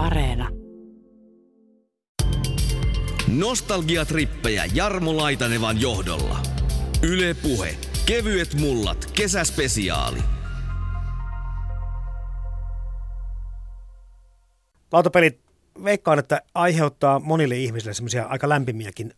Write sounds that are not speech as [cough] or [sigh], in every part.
Areena. Nostalgiatrippejä Jarmo Laitanevan johdolla. Yle Puhe. Kevyet mullat. Kesäspesiaali. Lautapelit veikkaan, että aiheuttaa monille ihmisille semmoisia aika lämpimiäkin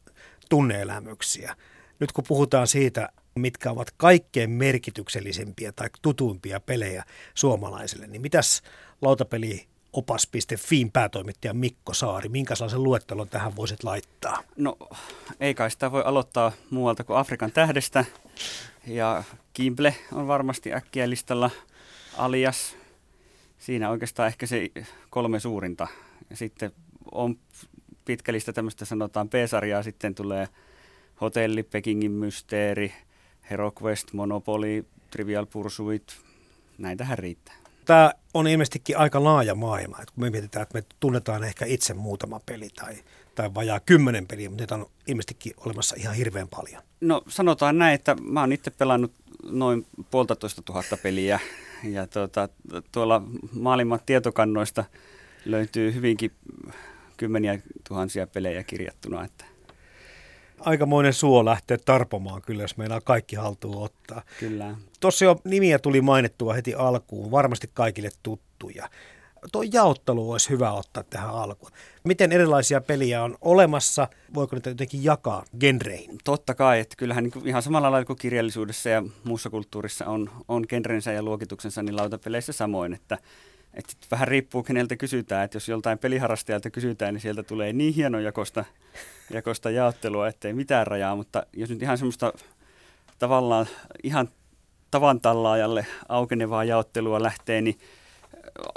tunneelämyksiä. Nyt kun puhutaan siitä, mitkä ovat kaikkein merkityksellisimpiä tai tutuimpia pelejä suomalaisille, niin mitäs lautapeli opas.fiin päätoimittaja Mikko Saari, minkälaisen luettelon tähän voisit laittaa? No ei kai sitä voi aloittaa muualta kuin Afrikan tähdestä. Ja Kimble on varmasti äkkiä listalla alias. Siinä oikeastaan ehkä se kolme suurinta. Ja sitten on pitkä lista tämmöistä sanotaan P-sarjaa, sitten tulee Hotelli, Pekingin mysteeri, HeroQuest, Monopoly, Trivial Pursuit, näitähän riittää. Tämä on ilmeisestikin aika laaja maailma, että kun me mietitään, että me tunnetaan ehkä itse muutama peli tai, tai vajaa kymmenen peliä, mutta niitä on ilmeisestikin olemassa ihan hirveän paljon. No sanotaan näin, että mä oon itse pelannut noin puolitoista tuhatta peliä ja tuota, tuolla maailman tietokannoista löytyy hyvinkin kymmeniä tuhansia pelejä kirjattuna. Että aikamoinen suo lähteä tarpomaan kyllä, jos meinaa kaikki haltuun ottaa. Kyllä. Tuossa jo nimiä tuli mainittua heti alkuun, varmasti kaikille tuttuja. Tuo jaottelu olisi hyvä ottaa tähän alkuun. Miten erilaisia peliä on olemassa? Voiko niitä jotenkin jakaa genreihin? Totta kai, että kyllähän niin ihan samalla lailla kuin kirjallisuudessa ja muussa kulttuurissa on, on genrensä ja luokituksensa, niin lautapeleissä samoin, että et vähän riippuu keneltä kysytään, että jos joltain peliharrastajalta kysytään, niin sieltä tulee niin hieno jakosta, jakosta jaottelua, ettei mitään rajaa, mutta jos nyt ihan semmoista tavallaan ihan tavan tallaajalle aukenevaa jaottelua lähtee, niin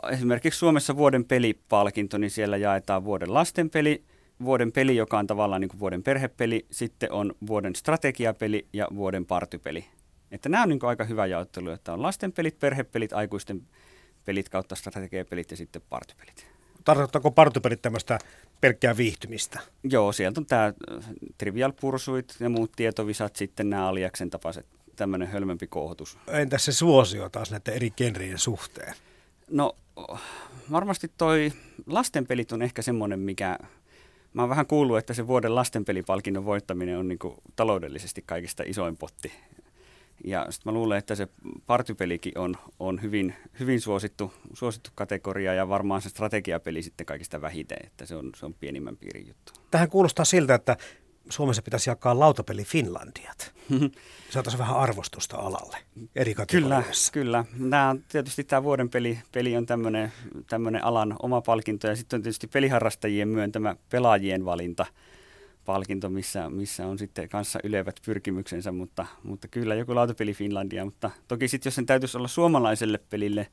äh, esimerkiksi Suomessa vuoden pelipalkinto, niin siellä jaetaan vuoden lastenpeli, vuoden peli, joka on tavallaan niin kuin vuoden perhepeli, sitten on vuoden strategiapeli ja vuoden partypeli. Että nämä on niin aika hyvä jaottelu, että on lastenpelit, perhepelit, aikuisten pelit kautta strategiapelit ja sitten partypelit. Tarkoittaako partypelit tämmöistä pelkkää viihtymistä? Joo, sieltä on tämä äh, Trivial Pursuit ja muut tietovisat, sitten nämä Aliaksen tapaiset, tämmöinen hölmempi kohotus. Entäs se suosio taas näiden eri genrien suhteen? No varmasti toi lastenpelit on ehkä semmoinen, mikä Mä oon vähän kuullut, että se vuoden lastenpelipalkinnon voittaminen on niin taloudellisesti kaikista isoin potti. Ja sitten mä luulen, että se partypelikin on, on hyvin, hyvin suosittu, suosittu kategoria ja varmaan se strategiapeli sitten kaikista vähiten, että se on, se on pienimmän piirin juttu. Tähän kuulostaa siltä, että Suomessa pitäisi jakaa lautapeli Finlandiat. [laughs] Saataisiin vähän arvostusta alalle eri kategoriassa. Kyllä, kyllä. Nämä tietysti tämä vuoden peli, peli on tämmöinen alan oma palkinto ja sitten on tietysti peliharrastajien myöntämä pelaajien valinta – palkinto, missä, missä on sitten kanssa ylevät pyrkimyksensä, mutta, mutta kyllä joku lautapeli Finlandia, mutta toki sitten jos sen täytyisi olla suomalaiselle pelille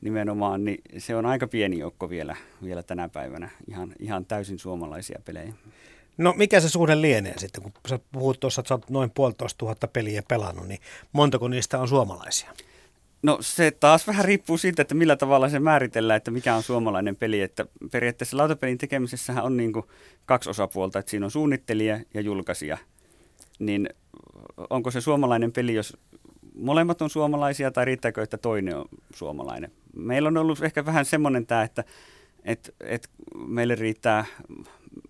nimenomaan, niin se on aika pieni joukko vielä, vielä tänä päivänä, ihan, ihan täysin suomalaisia pelejä. No mikä se suhde lienee sitten, kun sä puhut tuossa, että sä oot noin puolitoista tuhatta peliä pelannut, niin montako niistä on suomalaisia? No se taas vähän riippuu siitä, että millä tavalla se määritellään, että mikä on suomalainen peli. Että periaatteessa lautapelin tekemisessähän on niin kuin kaksi osapuolta, että siinä on suunnittelija ja julkaisija. Niin onko se suomalainen peli, jos molemmat on suomalaisia tai riittääkö, että toinen on suomalainen? Meillä on ollut ehkä vähän semmoinen tämä, että, että, että meille riittää,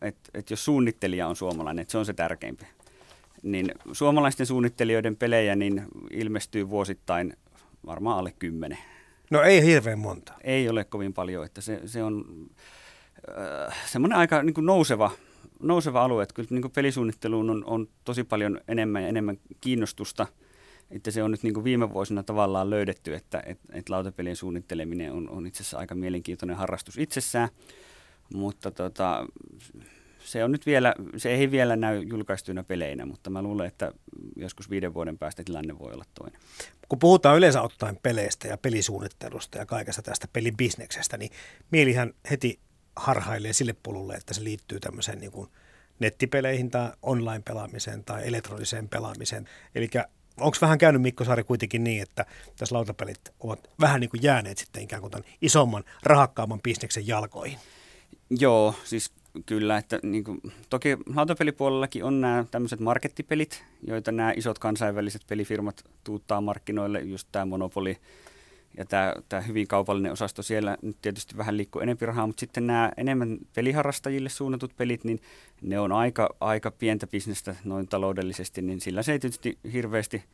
että, että jos suunnittelija on suomalainen, että se on se tärkeimpi. Niin suomalaisten suunnittelijoiden pelejä niin ilmestyy vuosittain varmaan alle kymmenen. No ei hirveän monta. Ei ole kovin paljon, että se, se on äh, semmoinen aika niin kuin nouseva, nouseva alue, että kyllä niin kuin pelisuunnitteluun on, on tosi paljon enemmän ja enemmän kiinnostusta, että se on nyt niin kuin viime vuosina tavallaan löydetty, että et, et lautapelien suunnitteleminen on, on itse asiassa aika mielenkiintoinen harrastus itsessään, mutta tota, se on nyt vielä, se ei vielä näy julkaistuina peleinä, mutta mä luulen, että joskus viiden vuoden päästä tilanne voi olla toinen. Kun puhutaan yleensä ottaen peleistä ja pelisuunnittelusta ja kaikesta tästä pelibisneksestä, niin mielihän heti harhailee sille polulle, että se liittyy tämmöiseen niin kuin nettipeleihin tai online-pelaamiseen tai elektroniseen pelaamiseen. Eli onko vähän käynyt Mikko Saari kuitenkin niin, että tässä lautapelit ovat vähän niin kuin jääneet sitten ikään kuin tämän isomman, rahakkaamman bisneksen jalkoihin? Joo, siis Kyllä, että niin kuin, toki lautapelipuolellakin on nämä tämmöiset markettipelit, joita nämä isot kansainväliset pelifirmat tuuttaa markkinoille, just tämä Monopoly ja tämä, tämä hyvin kaupallinen osasto siellä nyt tietysti vähän liikkuu enemmän rahaa, mutta sitten nämä enemmän peliharrastajille suunnatut pelit, niin ne on aika, aika pientä bisnestä noin taloudellisesti, niin sillä se ei tietysti hirveästi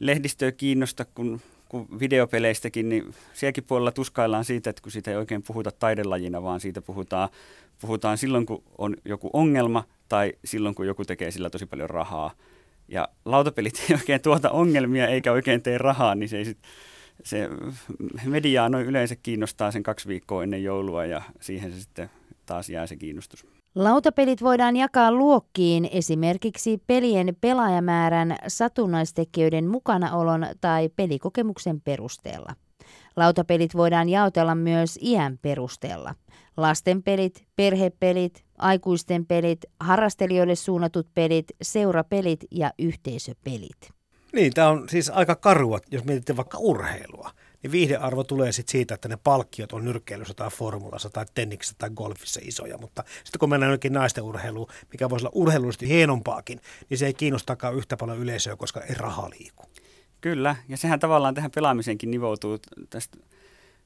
lehdistöä kiinnosta, kun, kun videopeleistäkin, niin sielläkin puolella tuskaillaan siitä, että kun siitä ei oikein puhuta taidelajina, vaan siitä puhutaan, puhutaan silloin, kun on joku ongelma tai silloin, kun joku tekee sillä tosi paljon rahaa. Ja lautapelit [laughs] ei oikein tuota ongelmia eikä oikein tee rahaa, niin se ei sit, se mediaa noin yleensä kiinnostaa sen kaksi viikkoa ennen joulua ja siihen se sitten taas jää se kiinnostus. Lautapelit voidaan jakaa luokkiin esimerkiksi pelien pelaajamäärän, satunnaistekijöiden mukanaolon tai pelikokemuksen perusteella. Lautapelit voidaan jaotella myös iän perusteella. Lastenpelit, perhepelit, aikuisten pelit, harrastelijoille suunnatut pelit, seurapelit ja yhteisöpelit. Niin, tämä on siis aika karua, jos mietitte vaikka urheilua. Niin viihdearvo tulee sitten siitä, että ne palkkiot on nyrkkeilyssä tai formulassa tai tenniksessä tai golfissa isoja. Mutta sitten kun mennään jokin naisten urheiluun, mikä voisi olla urheilullisesti hienompaakin, niin se ei kiinnostakaan yhtä paljon yleisöä, koska ei raha liiku. Kyllä, ja sehän tavallaan tähän pelaamiseenkin nivoutuu tästä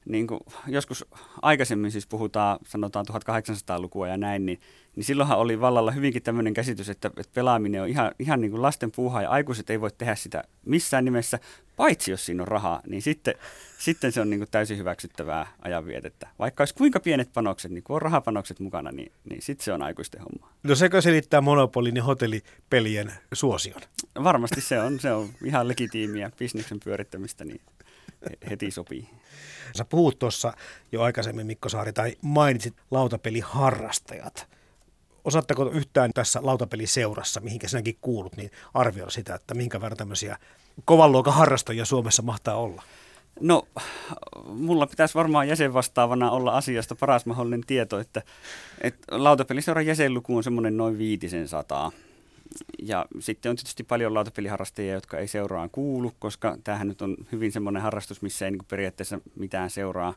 niin kuin joskus aikaisemmin siis puhutaan, sanotaan 1800-lukua ja näin, niin, niin silloinhan oli vallalla hyvinkin tämmöinen käsitys, että, että pelaaminen on ihan, ihan niin kuin lasten puuhaa ja aikuiset ei voi tehdä sitä missään nimessä, paitsi jos siinä on rahaa, niin sitten, sitten se on niin kuin täysin hyväksyttävää ajanvietettä. Vaikka olisi kuinka pienet panokset, niin kun on rahapanokset mukana, niin, niin sitten se on aikuisten homma. No sekö selittää monopolin ja hotellipelien suosion? Varmasti se on, se on ihan legitiimiä bisneksen pyörittämistä, niin heti sopii. Sä puhut tuossa jo aikaisemmin, Mikko Saari, tai mainitsit lautapeliharrastajat. Osaatteko yhtään tässä lautapeliseurassa, mihinkä sinäkin kuulut, niin arvioida sitä, että minkä verran tämmöisiä kovan luokan harrastajia Suomessa mahtaa olla? No, mulla pitäisi varmaan jäsenvastaavana olla asiasta paras mahdollinen tieto, että, että lautapeliseuran jäsenluku on semmoinen noin viitisen sataa ja sitten on tietysti paljon lautapeliharrastajia, jotka ei seuraan kuulu, koska tämähän nyt on hyvin semmoinen harrastus, missä ei niin periaatteessa mitään seuraa,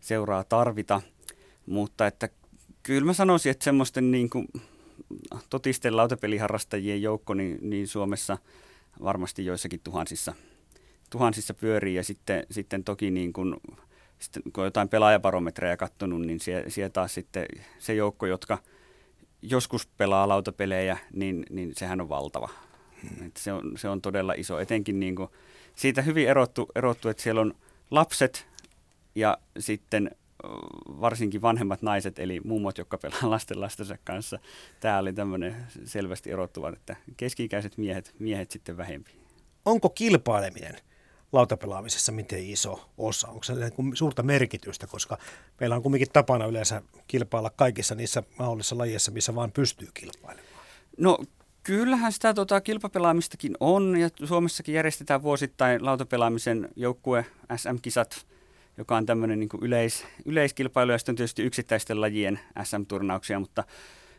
seuraa tarvita. Mutta että kyllä mä sanoisin, että semmoisten niin kuin totisten lautapeliharrastajien joukko niin, niin Suomessa varmasti joissakin tuhansissa, tuhansissa pyörii. Ja sitten, sitten toki niin kuin, sitten kun on jotain pelaajabarometreja katsonut, niin siellä, siellä taas sitten se joukko, jotka – joskus pelaa lautapelejä, niin, niin sehän on valtava. Hmm. Et se, on, se on todella iso. Etenkin niin kuin, siitä hyvin erottu, erottu, että siellä on lapset ja sitten varsinkin vanhemmat naiset, eli mummot, jotka pelaa [laughs] lasten lastensa kanssa. Tämä oli tämmöinen selvästi erottuva, että keski-ikäiset miehet, miehet sitten vähempi. Onko kilpaileminen – lautapelaamisessa miten iso osa? Onko se suurta merkitystä, koska meillä on kuitenkin tapana yleensä kilpailla kaikissa niissä mahdollisissa lajeissa, missä vaan pystyy kilpailemaan? No kyllähän sitä tota, kilpapelaamistakin on ja Suomessakin järjestetään vuosittain lautapelaamisen joukkue SM-kisat, joka on tämmöinen niin yleis, yleiskilpailu ja sitten tietysti yksittäisten lajien SM-turnauksia, mutta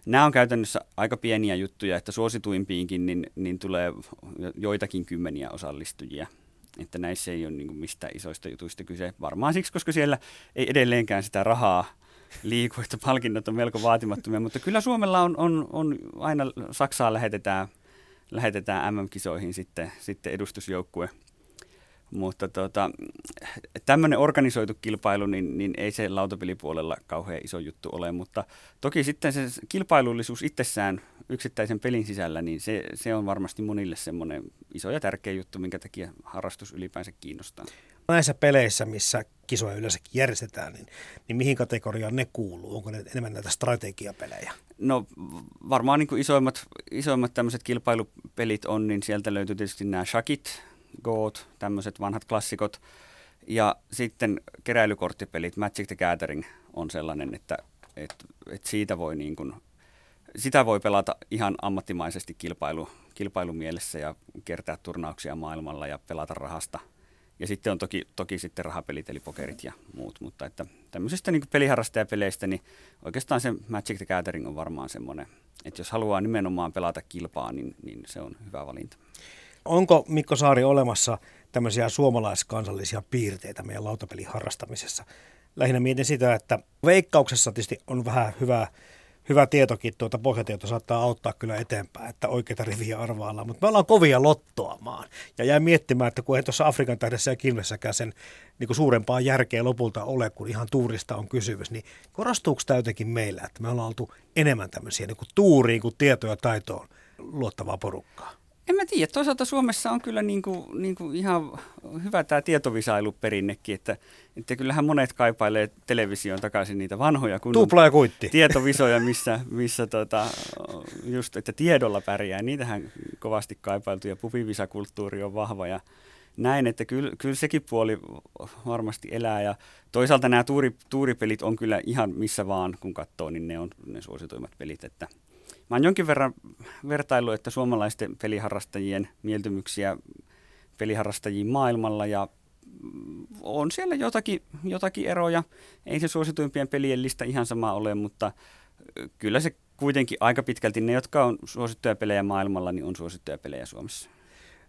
nämä on käytännössä aika pieniä juttuja, että suosituimpiinkin niin, niin tulee joitakin kymmeniä osallistujia että näissä ei ole niin mistään isoista jutuista kyse. Varmaan siksi, koska siellä ei edelleenkään sitä rahaa liiku, että palkinnot on melko vaatimattomia, mutta kyllä Suomella on, on, on aina Saksaa lähetetään, lähetetään MM-kisoihin sitten, sitten edustusjoukkue – mutta tota, tämmöinen organisoitu kilpailu, niin, niin ei se lautapelipuolella kauhean iso juttu ole, mutta toki sitten se kilpailullisuus itsessään yksittäisen pelin sisällä, niin se, se on varmasti monille semmoinen iso ja tärkeä juttu, minkä takia harrastus ylipäänsä kiinnostaa. Näissä peleissä, missä kisoja yleensäkin järjestetään, niin, niin mihin kategoriaan ne kuuluu? Onko ne enemmän näitä strategiapelejä? No varmaan niin kuin isoimmat, isoimmat tämmöiset kilpailupelit on, niin sieltä löytyy tietysti nämä shakit, Goat, tämmöiset vanhat klassikot. Ja sitten keräilykorttipelit, Magic the Gathering on sellainen, että, että, että siitä voi niin kuin, sitä voi pelata ihan ammattimaisesti kilpailu, kilpailumielessä ja kertaa turnauksia maailmalla ja pelata rahasta. Ja sitten on toki, toki sitten rahapelit eli pokerit ja muut, mutta että tämmöisistä niin peliharrastajapeleistä, niin oikeastaan se Magic the Gathering on varmaan semmoinen, että jos haluaa nimenomaan pelata kilpaa, niin, niin se on hyvä valinta. Onko Mikko Saari olemassa tämmöisiä suomalaiskansallisia piirteitä meidän lautapelin harrastamisessa? Lähinnä mietin sitä, että veikkauksessa tietysti on vähän hyvää hyvä tietokin, tuota pohjatieto saattaa auttaa kyllä eteenpäin, että oikeita riviä arvaillaan. Mutta me ollaan kovia lottoamaan. Ja jäin miettimään, että kun ei tuossa Afrikan tähdessä ja Kilvessäkään sen niin kuin suurempaa järkeä lopulta ole, kun ihan tuurista on kysymys, niin korostuuko tämä jotenkin meillä, että me ollaan oltu enemmän tämmöisiä niin kuin tuuriin kuin tietoja ja taitoon luottavaa porukkaa? En mä tiedä. Toisaalta Suomessa on kyllä niin kuin, niin kuin ihan hyvä tämä tietovisailuperinnekin, että, että kyllähän monet kaipailee televisioon takaisin niitä vanhoja kun Tupla ja kuitti. tietovisoja, missä, missä tota, just, että tiedolla pärjää. Niitähän kovasti kaipailtu ja pupivisakulttuuri on vahva ja näin, että kyllä, kyllä sekin puoli varmasti elää ja toisaalta nämä tuuri, tuuripelit on kyllä ihan missä vaan, kun katsoo, niin ne on ne suosituimmat pelit, että – Mä oon jonkin verran vertailu, että suomalaisten peliharrastajien mieltymyksiä peliharrastajiin maailmalla ja on siellä jotakin, jotakin eroja. Ei se suosituimpien pelien lista ihan sama ole, mutta kyllä se kuitenkin aika pitkälti ne, jotka on suosittuja pelejä maailmalla, niin on suosittuja pelejä Suomessa.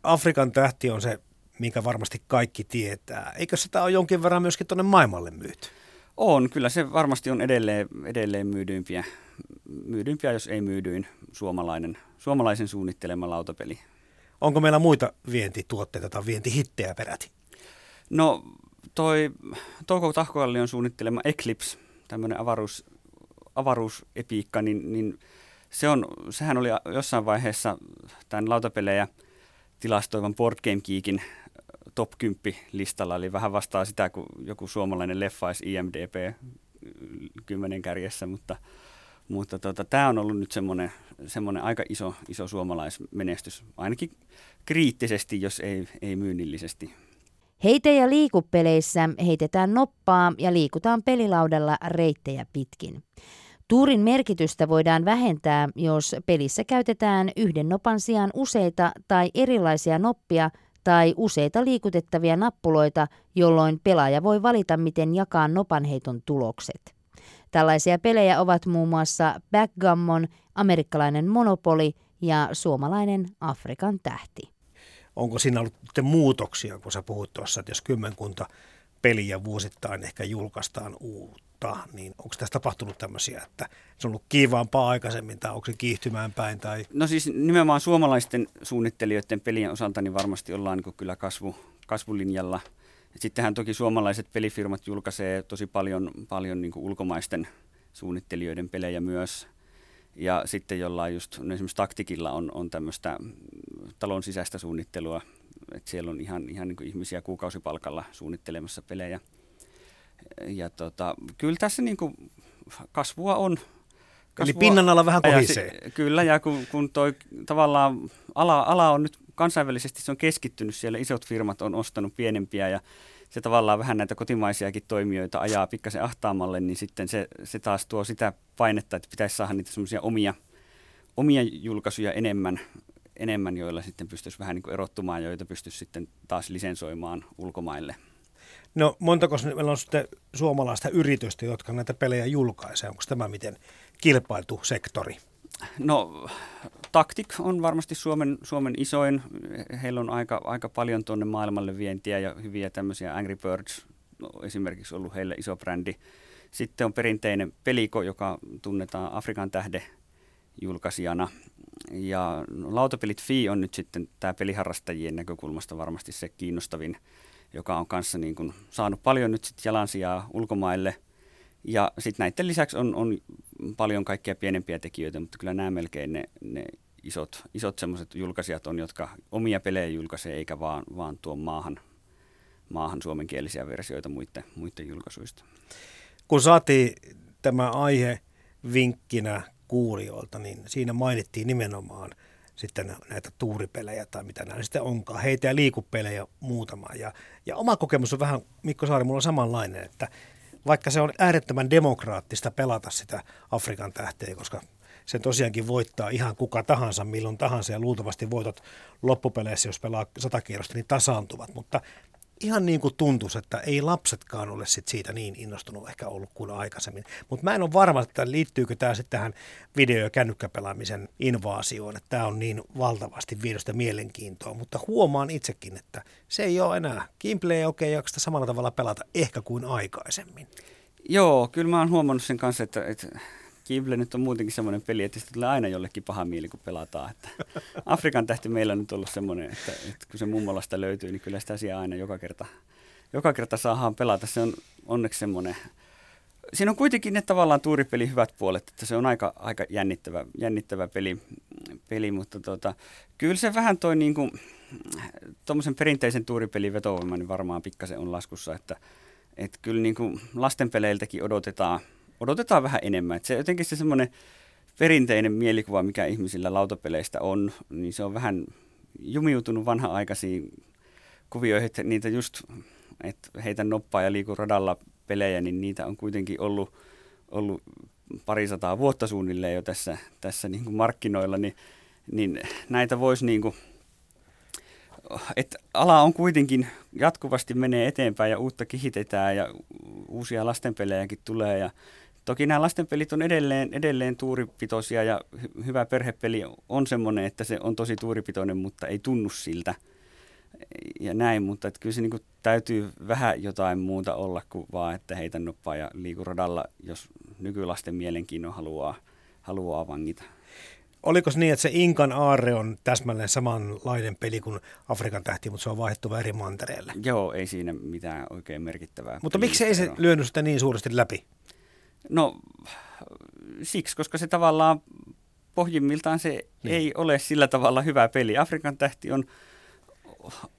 Afrikan tähti on se, minkä varmasti kaikki tietää. Eikö sitä ole jonkin verran myöskin tuonne maailmalle myyty? On, kyllä se varmasti on edelleen, edelleen myydympiä, myydympiä, jos ei myydyin suomalainen, suomalaisen suunnittelema lautapeli. Onko meillä muita vientituotteita tai vientihittejä peräti? No toi Touko Tahkoallion suunnittelema Eclipse, tämmöinen avaruus, avaruusepiikka, niin, niin se on, sehän oli jossain vaiheessa tämän lautapelejä tilastoivan Board Game Geekin top 10 listalla, eli vähän vastaa sitä, kun joku suomalainen leffa olisi IMDB kymmenen kärjessä, mutta, mutta tota, tämä on ollut nyt semmoinen, semmoinen aika iso, iso suomalaismenestys, ainakin kriittisesti, jos ei, ei myynnillisesti. Heite- ja liikupeleissä heitetään noppaa ja liikutaan pelilaudalla reittejä pitkin. Tuurin merkitystä voidaan vähentää, jos pelissä käytetään yhden nopan sijaan useita tai erilaisia noppia – tai useita liikutettavia nappuloita, jolloin pelaaja voi valita, miten jakaa nopanheiton tulokset. Tällaisia pelejä ovat muun muassa backgammon, amerikkalainen monopoli ja suomalainen Afrikan tähti. Onko siinä ollut muutoksia, kun sä puhut tuossa, että jos kymmenkunta peliä vuosittain ehkä julkaistaan uutta, niin onko tässä tapahtunut tämmöisiä, että se on ollut kiivaampaa aikaisemmin tai onko se kiihtymään päin? Tai... No siis nimenomaan suomalaisten suunnittelijoiden pelien osalta niin varmasti ollaan niin kyllä kasvu, kasvulinjalla. Sittenhän toki suomalaiset pelifirmat julkaisee tosi paljon, paljon niin ulkomaisten suunnittelijoiden pelejä myös. Ja sitten jollain just, no esimerkiksi Taktikilla on, on tämmöistä talon sisäistä suunnittelua, että siellä on ihan, ihan niin kuin ihmisiä kuukausipalkalla suunnittelemassa pelejä. Ja tota, kyllä tässä niin kuin kasvua on. Kasvua, Eli pinnan alla vähän kohisee. Ja, kyllä, ja kun, kun toi tavallaan ala, ala on nyt kansainvälisesti se on keskittynyt, siellä isot firmat on ostanut pienempiä ja se tavallaan vähän näitä kotimaisiakin toimijoita ajaa pikkasen ahtaamalle, niin sitten se, se taas tuo sitä painetta, että pitäisi saada niitä semmoisia omia, omia julkaisuja enemmän, enemmän, joilla sitten pystyisi vähän niin kuin erottumaan, joita pystyisi sitten taas lisensoimaan ulkomaille. No montako meillä on sitten suomalaista yritystä, jotka näitä pelejä julkaisee? Onko tämä miten kilpailtu sektori? No Taktik on varmasti Suomen, Suomen isoin. Heillä on aika, aika paljon tuonne maailmalle vientiä ja hyviä tämmöisiä Angry Birds no, esimerkiksi ollut heille iso brändi. Sitten on perinteinen Peliko, joka tunnetaan Afrikan tähde julkaisijana. Ja lautapelit Fi on nyt sitten tämä peliharrastajien näkökulmasta varmasti se kiinnostavin, joka on kanssa niin kuin saanut paljon nyt sitten jalansijaa ulkomaille. Ja sitten näiden lisäksi on, on paljon kaikkia pienempiä tekijöitä, mutta kyllä nämä melkein ne, ne isot, isot semmoiset julkaisijat on, jotka omia pelejä julkaisee, eikä vaan, vaan tuo maahan, maahan suomenkielisiä versioita muiden, muiden julkaisuista. Kun saatiin tämä aihe vinkkinä kuulijoilta, niin siinä mainittiin nimenomaan sitten näitä tuuripelejä tai mitä nämä sitten onkaan, heitä ja liikupelejä muutama. Ja, ja oma kokemus on vähän, Mikko Saari, mulla on samanlainen, että vaikka se on äärettömän demokraattista pelata sitä Afrikan tähteä, koska sen tosiaankin voittaa ihan kuka tahansa, milloin tahansa, ja luultavasti voitot loppupeleissä, jos pelaa sata kierrosta, niin tasaantuvat. Mutta ihan niin kuin tuntuisi, että ei lapsetkaan ole sit siitä niin innostunut ehkä ollut kuin aikaisemmin. Mutta mä en ole varma, että liittyykö tämä sitten tähän video- ja kännykkäpelaamisen invaasioon, että tämä on niin valtavasti viedosta mielenkiintoa. Mutta huomaan itsekin, että se ei ole enää. Gameplay okei, okay, samalla tavalla pelata ehkä kuin aikaisemmin. Joo, kyllä mä oon huomannut sen kanssa, että, että Kible nyt on muutenkin semmoinen peli, että sitä tulee aina jollekin paha mieli, kun pelataan. Että Afrikan tähti meillä on nyt ollut semmoinen, että, että kun se mummolasta löytyy, niin kyllä sitä siellä aina joka kerta, joka kerta saadaan pelata. Se on onneksi semmoinen, siinä on kuitenkin ne tavallaan tuuripeli hyvät puolet, että se on aika, aika jännittävä, jännittävä peli, peli mutta tota, kyllä se vähän toi niin kuin, tuommoisen perinteisen tuuripelin vetovoima niin varmaan pikkasen on laskussa, että, että kyllä niin kuin lastenpeleiltäkin odotetaan, odotetaan vähän enemmän. Että se jotenkin se semmoinen perinteinen mielikuva, mikä ihmisillä lautapeleistä on, niin se on vähän jumiutunut vanha-aikaisiin kuvioihin, että niitä just, että heitä noppaa ja liiku radalla pelejä, niin niitä on kuitenkin ollut, ollut parisataa vuotta suunnilleen jo tässä, tässä niin kuin markkinoilla, niin, niin näitä voisi niin kuin, että ala on kuitenkin jatkuvasti menee eteenpäin ja uutta kehitetään ja uusia lastenpelejäkin tulee ja Toki nämä lastenpelit on edelleen, edelleen tuuripitoisia ja hyvä perhepeli on semmoinen, että se on tosi tuuripitoinen, mutta ei tunnu siltä ja näin, mutta että kyllä se niin täytyy vähän jotain muuta olla kuin vaan, että heitä noppaa ja liiku radalla, jos nykylasten mielenkiinnon haluaa, haluaa vangita. Oliko se niin, että se Inkan aarre on täsmälleen samanlainen peli kuin Afrikan tähti, mutta se on vaihdettu eri mantereelle? Joo, ei siinä mitään oikein merkittävää. Mutta miksi ei se lyönyt sitä niin suuresti läpi? No siksi, koska se tavallaan pohjimmiltaan se niin. ei ole sillä tavalla hyvä peli. Afrikan tähti on,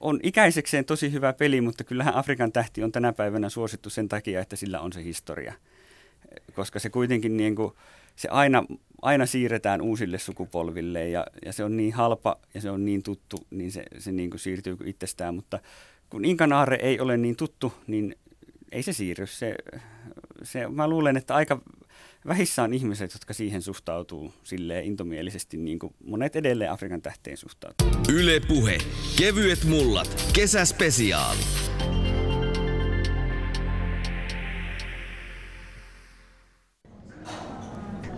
on ikäisekseen tosi hyvä peli, mutta kyllähän Afrikan tähti on tänä päivänä suosittu sen takia, että sillä on se historia. Koska se kuitenkin niin kuin, se aina, aina siirretään uusille sukupolville ja, ja se on niin halpa ja se on niin tuttu, niin se, se niin kuin siirtyy itsestään. Mutta kun Inkanaare ei ole niin tuttu, niin ei se siirry. Se, se, mä luulen, että aika vähissä on ihmiset, jotka siihen suhtautuu silleen intomielisesti, niin kuin monet edelleen Afrikan tähteen suhtautuu. Yle Puhe. Kevyet mullat. Kesäspesiaali.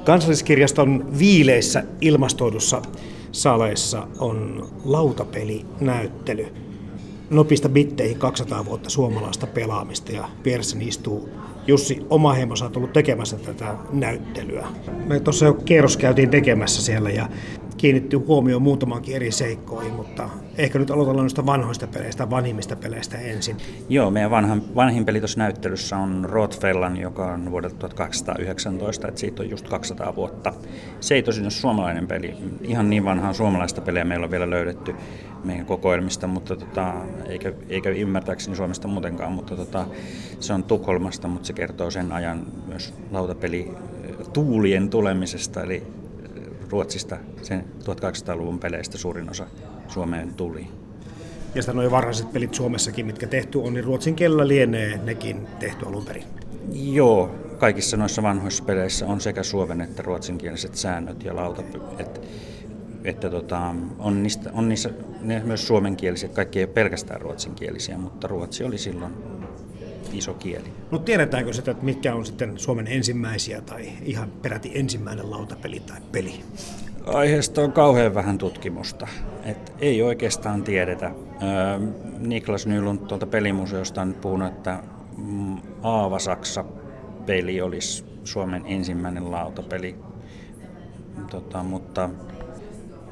Kansalliskirjaston viileissä ilmastoidussa saleissa on lautapelinäyttely. Nopista bitteihin 200 vuotta suomalaista pelaamista ja vieressäni istuu Jussi Omaheimo, sä oot ollut tekemässä tätä näyttelyä. Me tuossa jo kierros käytiin tekemässä siellä ja kiinnittyy huomioon muutamankin eri seikkoihin, mutta ehkä nyt aloitellaan noista vanhoista peleistä, vanhimmista peleistä ensin. Joo, meidän vanhan, vanhin peli tuossa näyttelyssä on Rotfellan, joka on vuodelta 1819, että siitä on just 200 vuotta. Se ei tosin ole suomalainen peli, ihan niin vanhaa suomalaista peliä meillä on vielä löydetty meidän kokoelmista, mutta tota, eikä, eikä ymmärtääkseni Suomesta muutenkaan, mutta tota, se on Tukholmasta, mutta se kertoo sen ajan myös lautapeli tuulien tulemisesta, eli Ruotsista sen 1800-luvun peleistä suurin osa Suomeen tuli. Ja sitä noin varhaiset pelit Suomessakin, mitkä tehty on, niin ruotsin kielellä lienee nekin tehty alun perin. Joo, kaikissa noissa vanhoissa peleissä on sekä suomen että ruotsinkieliset säännöt ja lauta, että, että tota, on, niistä, on niissä ne myös suomenkielisiä, kaikki ei ole pelkästään ruotsinkielisiä, mutta ruotsi oli silloin iso kieli. No tiedetäänkö sitä, että mitkä on sitten Suomen ensimmäisiä tai ihan peräti ensimmäinen lautapeli tai peli? Aiheesta on kauhean vähän tutkimusta. Et ei oikeastaan tiedetä. Öö, Niklas Nylund tuolta pelimuseosta on puhunut, että mm, Aava-Saksa-peli olisi Suomen ensimmäinen lautapeli. Tota, mutta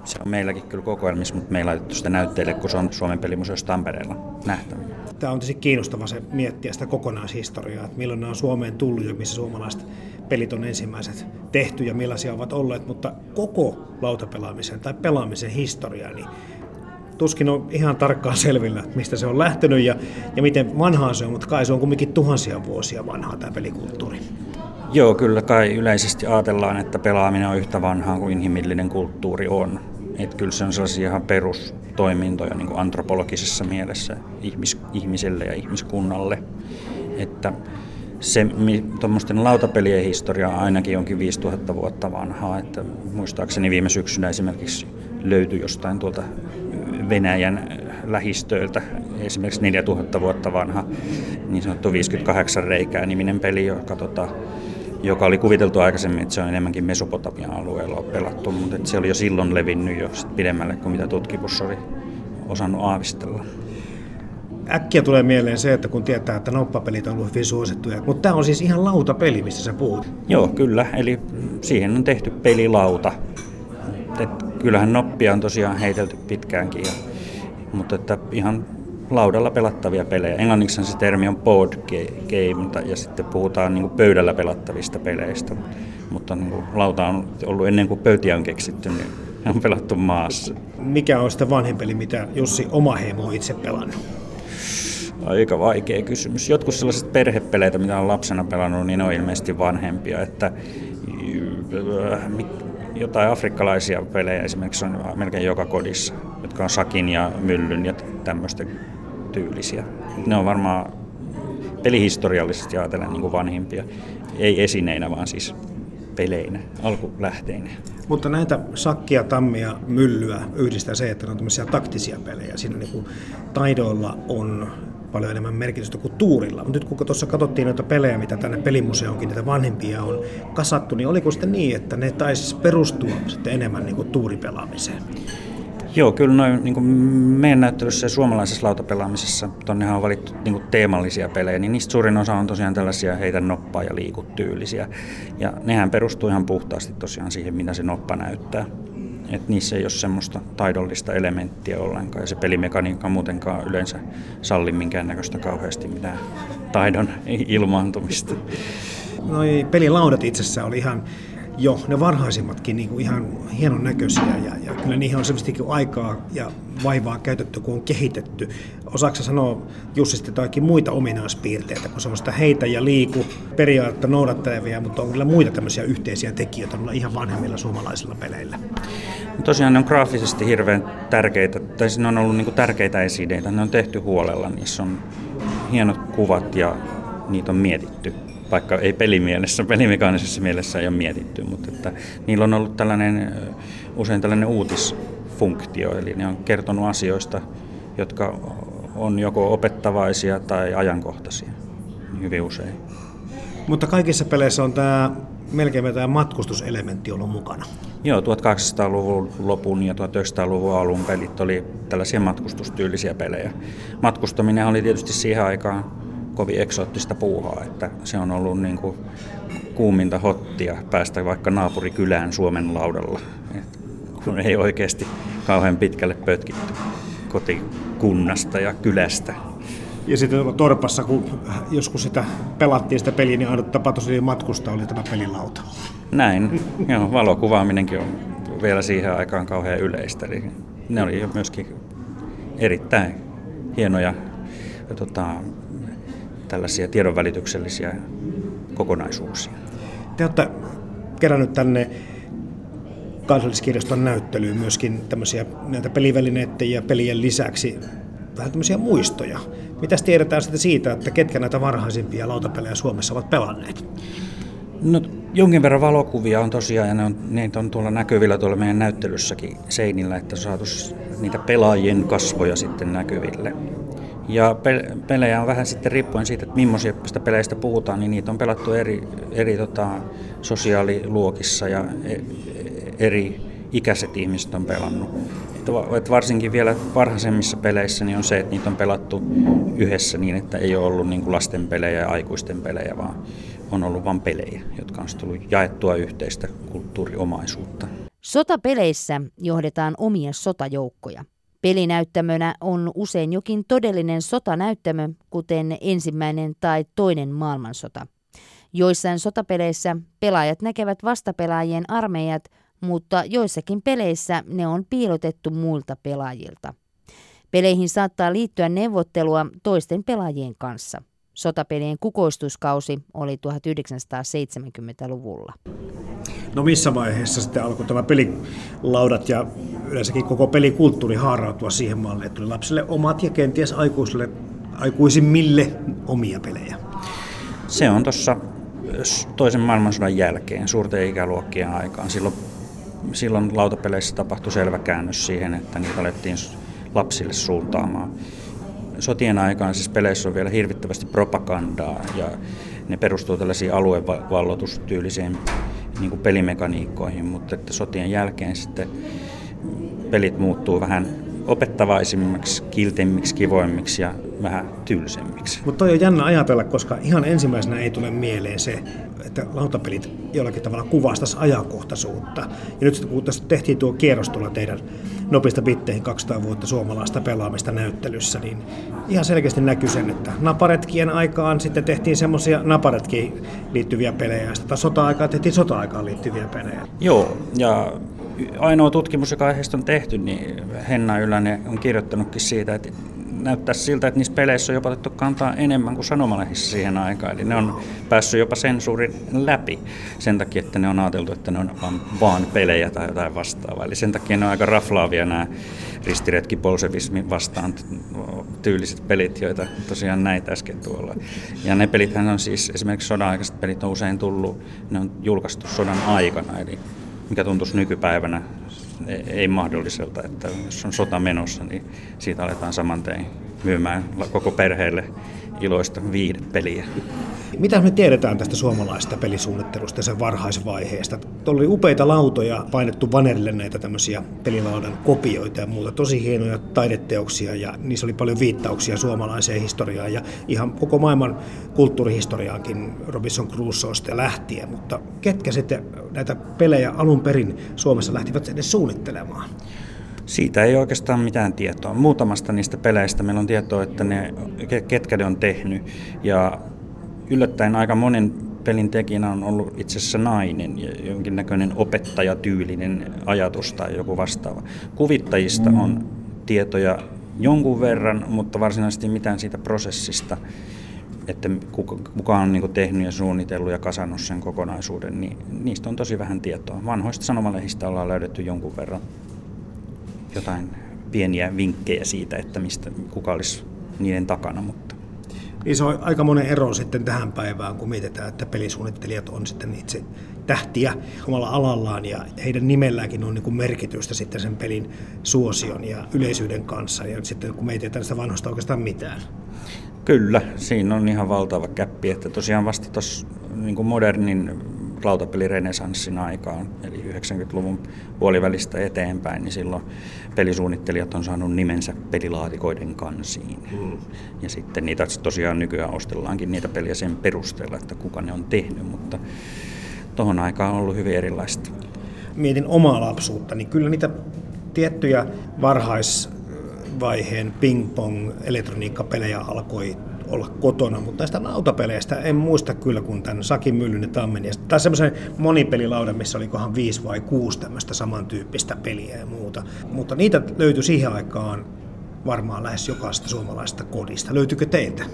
se on meilläkin kyllä kokoelmissa, mutta me ei laitettu sitä näytteille, kun se on Suomen pelimuseossa Tampereella nähtävillä. Tämä on tosi kiinnostava se miettiä sitä kokonaishistoriaa, että milloin nämä on Suomeen tullut ja missä suomalaiset pelit on ensimmäiset tehty ja millaisia ovat olleet, mutta koko lautapelaamisen tai pelaamisen historia, niin tuskin on ihan tarkkaan selvillä, mistä se on lähtenyt ja, ja miten vanhaa se on, mutta kai se on kuitenkin tuhansia vuosia vanhaa tämä pelikulttuuri. Joo, kyllä kai yleisesti ajatellaan, että pelaaminen on yhtä vanhaa kuin inhimillinen kulttuuri on. Että kyllä se on sellaisia ihan perustoimintoja niin kuin antropologisessa mielessä ihmis, ihmiselle ja ihmiskunnalle. Että se tuommoisten lautapelien historia ainakin onkin 5000 vuotta vanhaa. Että muistaakseni viime syksynä esimerkiksi löytyi jostain tuolta Venäjän lähistöiltä esimerkiksi 4000 vuotta vanha niin sanottu 58 reikää niminen peli, joka tota, joka oli kuviteltu aikaisemmin, että se on enemmänkin Mesopotamian alueella pelattu, mutta se oli jo silloin levinnyt jo pidemmälle kuin mitä tutkimus oli osannut aavistella. äkkiä tulee mieleen se, että kun tietää, että noppapelit on ollut hyvin suosittuja. Mutta tämä on siis ihan lautapeli, mistä sä puhut. Joo, kyllä. Eli siihen on tehty pelilauta. Et kyllähän noppia on tosiaan heitelty pitkäänkin, ja, mutta että ihan laudalla pelattavia pelejä. Englanniksi se termi on board game, ja sitten puhutaan niin kuin pöydällä pelattavista peleistä. Mutta niin kuin lauta on ollut ennen kuin pöytiä on keksitty, niin on pelattu maassa. Mikä on sitä vanhin peli, mitä Jussi oma heimo on itse pelannut? Aika vaikea kysymys. Jotkut sellaiset perhepeleitä, mitä on lapsena pelannut, niin ne on ilmeisesti vanhempia. Että äh, jotain afrikkalaisia pelejä esimerkiksi on melkein joka kodissa, jotka on sakin ja myllyn ja tämmöistä tyylisiä. Ne on varmaan pelihistoriallisesti ajatellen niin kuin vanhimpia. Ei esineinä, vaan siis peleinä, alkulähteinä. Mutta näitä sakkia, tammia, myllyä yhdistää se, että ne on tämmöisiä taktisia pelejä. Siinä niin kuin taidoilla on paljon enemmän merkitystä kuin tuurilla. Mutta nyt kun tuossa katsottiin noita pelejä, mitä tänne pelimuseonkin, niitä vanhempia on kasattu, niin oliko sitten niin, että ne taisi perustua sitten enemmän niin kuin tuuripelaamiseen? Joo, kyllä noin niin meidän näyttelyssä ja suomalaisessa lautapelaamisessa, tonnehan on valittu niin teemallisia pelejä, niin niistä suurin osa on tosiaan tällaisia heitä noppaa ja liikut tyylisiä. Ja nehän perustuu ihan puhtaasti tosiaan siihen, mitä se noppa näyttää. Et niissä ei ole semmoista taidollista elementtiä ollenkaan ja se pelimekaniikka muutenkaan yleensä salli minkäännäköistä kauheasti mitään taidon ilmaantumista. Noi pelilaudat itsessään oli ihan jo ne varhaisimmatkin niin kuin ihan hienon näköisiä ja, ja kyllä niihin on selvästikin aikaa ja vaivaa käytetty, kun on kehitetty. Osaatko sanoa Jussi sitten jotakin muita ominaispiirteitä, kun se on sitä heitä ja liiku periaatteessa noudattelevia, mutta on kyllä muita tämmöisiä yhteisiä tekijöitä ihan vanhemmilla suomalaisilla peleillä. No tosiaan ne on graafisesti hirveän tärkeitä, tai ne on ollut niin tärkeitä esineitä, ne on tehty huolella, niissä on hienot kuvat ja niitä on mietitty vaikka ei pelimielessä, pelimekaanisessa mielessä ei ole mietitty, mutta että niillä on ollut tällainen, usein tällainen uutisfunktio, eli ne on kertonut asioista, jotka on joko opettavaisia tai ajankohtaisia hyvin usein. Mutta kaikissa peleissä on tämä melkein tämä matkustuselementti ollut mukana. Joo, 1800-luvun lopun ja 1900-luvun alun pelit oli tällaisia matkustustyylisiä pelejä. Matkustaminen oli tietysti siihen aikaan kovin eksoottista puuhaa, että se on ollut niin kuin kuuminta hottia päästä vaikka naapurikylään Suomen laudalla, Et kun ei oikeasti kauhean pitkälle pötkitty kotikunnasta ja kylästä. Ja sitten Torpassa, kun joskus sitä pelattiin sitä peliä, niin ainut tapa tosiaan matkustaa oli tämä pelilauta. Näin, joo, valokuvaaminenkin on vielä siihen aikaan kauhean yleistä. Eli ne oli myöskin erittäin hienoja tota, tällaisia tiedonvälityksellisiä kokonaisuuksia. Te olette kerännyt tänne kansalliskirjaston näyttelyyn myöskin tämmöisiä näitä pelivälineiden ja pelien lisäksi vähän tämmöisiä muistoja. Mitäs tiedetään sitten siitä, että ketkä näitä varhaisimpia lautapelejä Suomessa ovat pelanneet? No, jonkin verran valokuvia on tosiaan, ja ne on, niitä on tuolla näkyvillä tuolla meidän näyttelyssäkin seinillä, että on saatu niitä pelaajien kasvoja sitten näkyville. Ja pelejä on vähän sitten riippuen siitä, että millaisista peleistä puhutaan, niin niitä on pelattu eri, eri tota, sosiaaliluokissa ja e, eri ikäiset ihmiset on pelannut. Että varsinkin vielä varhaisemmissa peleissä niin on se, että niitä on pelattu yhdessä niin, että ei ole ollut niin lasten pelejä ja aikuisten pelejä, vaan on ollut vain pelejä, jotka on tullut jaettua yhteistä kulttuuriomaisuutta. Sotapeleissä johdetaan omia sotajoukkoja. Pelinäyttämönä on usein jokin todellinen sotanäyttämö, kuten ensimmäinen tai toinen maailmansota. Joissain sotapeleissä pelaajat näkevät vastapelaajien armeijat, mutta joissakin peleissä ne on piilotettu muilta pelaajilta. Peleihin saattaa liittyä neuvottelua toisten pelaajien kanssa. Sotapelien kukoistuskausi oli 1970-luvulla. No missä vaiheessa sitten alkoi tämä pelilaudat ja yleensäkin koko pelikulttuuri haarautua siihen malliin, että tuli lapsille omat ja kenties aikuisille, aikuisimmille omia pelejä? Se on tuossa toisen maailmansodan jälkeen, suurten ikäluokkien aikaan. Silloin, silloin lautapeleissä tapahtui selvä käännös siihen, että niitä alettiin lapsille suuntaamaan. Sotien aikaan siis peleissä on vielä hirvittävästi propagandaa ja ne perustuu tällaisiin aluevalloitustyylisiin niin kuin pelimekaniikkoihin, mutta että sotien jälkeen sitten pelit muuttuu vähän opettavaisimmiksi, kiltemmiksi, kivoimmiksi ja vähän tylsemmiksi. Mutta toi on jännä ajatella, koska ihan ensimmäisenä ei tule mieleen se, että lautapelit jollakin tavalla kuvastaisi ajankohtaisuutta. Ja nyt kun tässä tehtiin tuo kierros tuolla teidän nopista bitteihin 200 vuotta suomalaista pelaamista näyttelyssä, niin ihan selkeästi näkyy sen, että naparetkien aikaan sitten tehtiin semmoisia naparetkiin liittyviä pelejä, ja sitten sota-aikaan tehtiin sota-aikaan liittyviä pelejä. Joo, ja ainoa tutkimus, joka aiheesta on tehty, niin Henna Ylänen on kirjoittanutkin siitä, että näyttää siltä, että niissä peleissä on jopa otettu kantaa enemmän kuin sanomalehdissä siihen aikaan. Eli ne on päässyt jopa sensuurin läpi sen takia, että ne on ajateltu, että ne on vaan, vaan pelejä tai jotain vastaavaa. Eli sen takia ne on aika raflaavia nämä ristiretki bolsevismin vastaan tyyliset pelit, joita tosiaan näitä äsken tuolla. Ja ne pelithän on siis, esimerkiksi sodan aikaiset pelit on usein tullut, ne on julkaistu sodan aikana, eli mikä tuntuisi nykypäivänä ei mahdolliselta, että jos on sota menossa, niin siitä aletaan saman tein myymään koko perheelle iloista viihdepeliä. Mitä me tiedetään tästä suomalaisesta pelisuunnittelusta ja sen varhaisvaiheesta? Tuolla oli upeita lautoja painettu vanerille näitä tämmöisiä pelilaudan kopioita ja muuta. Tosi hienoja taideteoksia ja niissä oli paljon viittauksia suomalaiseen historiaan ja ihan koko maailman kulttuurihistoriaankin Robinson Crusoesta lähtien. Mutta ketkä sitten näitä pelejä alun perin Suomessa lähtivät edes suunnittelemaan? Siitä ei oikeastaan mitään tietoa. Muutamasta niistä peleistä meillä on tietoa, että ne, ketkä ne on tehnyt. Ja yllättäen aika monen pelin tekijänä on ollut itse asiassa nainen ja jonkinnäköinen opettajatyylinen ajatus tai joku vastaava. Kuvittajista on tietoja jonkun verran, mutta varsinaisesti mitään siitä prosessista, että kuka on niin tehnyt ja suunnitellut ja kasannut sen kokonaisuuden, niin niistä on tosi vähän tietoa. Vanhoista sanomalehdistä ollaan löydetty jonkun verran jotain pieniä vinkkejä siitä, että mistä, kuka olisi niiden takana, mutta niin se on aika monen ero sitten tähän päivään, kun mietitään, että pelisuunnittelijat on sitten itse tähtiä omalla alallaan ja heidän nimelläänkin on niin merkitystä sitten sen pelin suosion ja yleisyyden kanssa. Ja sitten kun me ei tiedä sitä vanhosta oikeastaan mitään. Kyllä, siinä on ihan valtava käppi, että tosiaan vasta tuossa niin modernin lautapelirenesanssin aikaan, eli 90-luvun puolivälistä eteenpäin, niin silloin pelisuunnittelijat on saanut nimensä pelilaatikoiden kansiin. Mm. Ja sitten niitä tosiaan nykyään ostellaankin niitä peliä sen perusteella, että kuka ne on tehnyt, mutta tuohon aikaan on ollut hyvin erilaista. Mietin omaa lapsuutta, niin kyllä niitä tiettyjä varhaisvaiheen ping-pong elektroniikkapelejä alkoi olla kotona, mutta näistä lautapeleistä en muista kyllä, kun tämän Sakin Myllynen Tammen. Tai semmoisen monipelilaudan, missä olikohan viisi vai kuusi tämmöistä samantyyppistä peliä ja muuta. Mutta niitä löytyi siihen aikaan varmaan lähes jokaista suomalaista kodista. Löytyykö teiltä?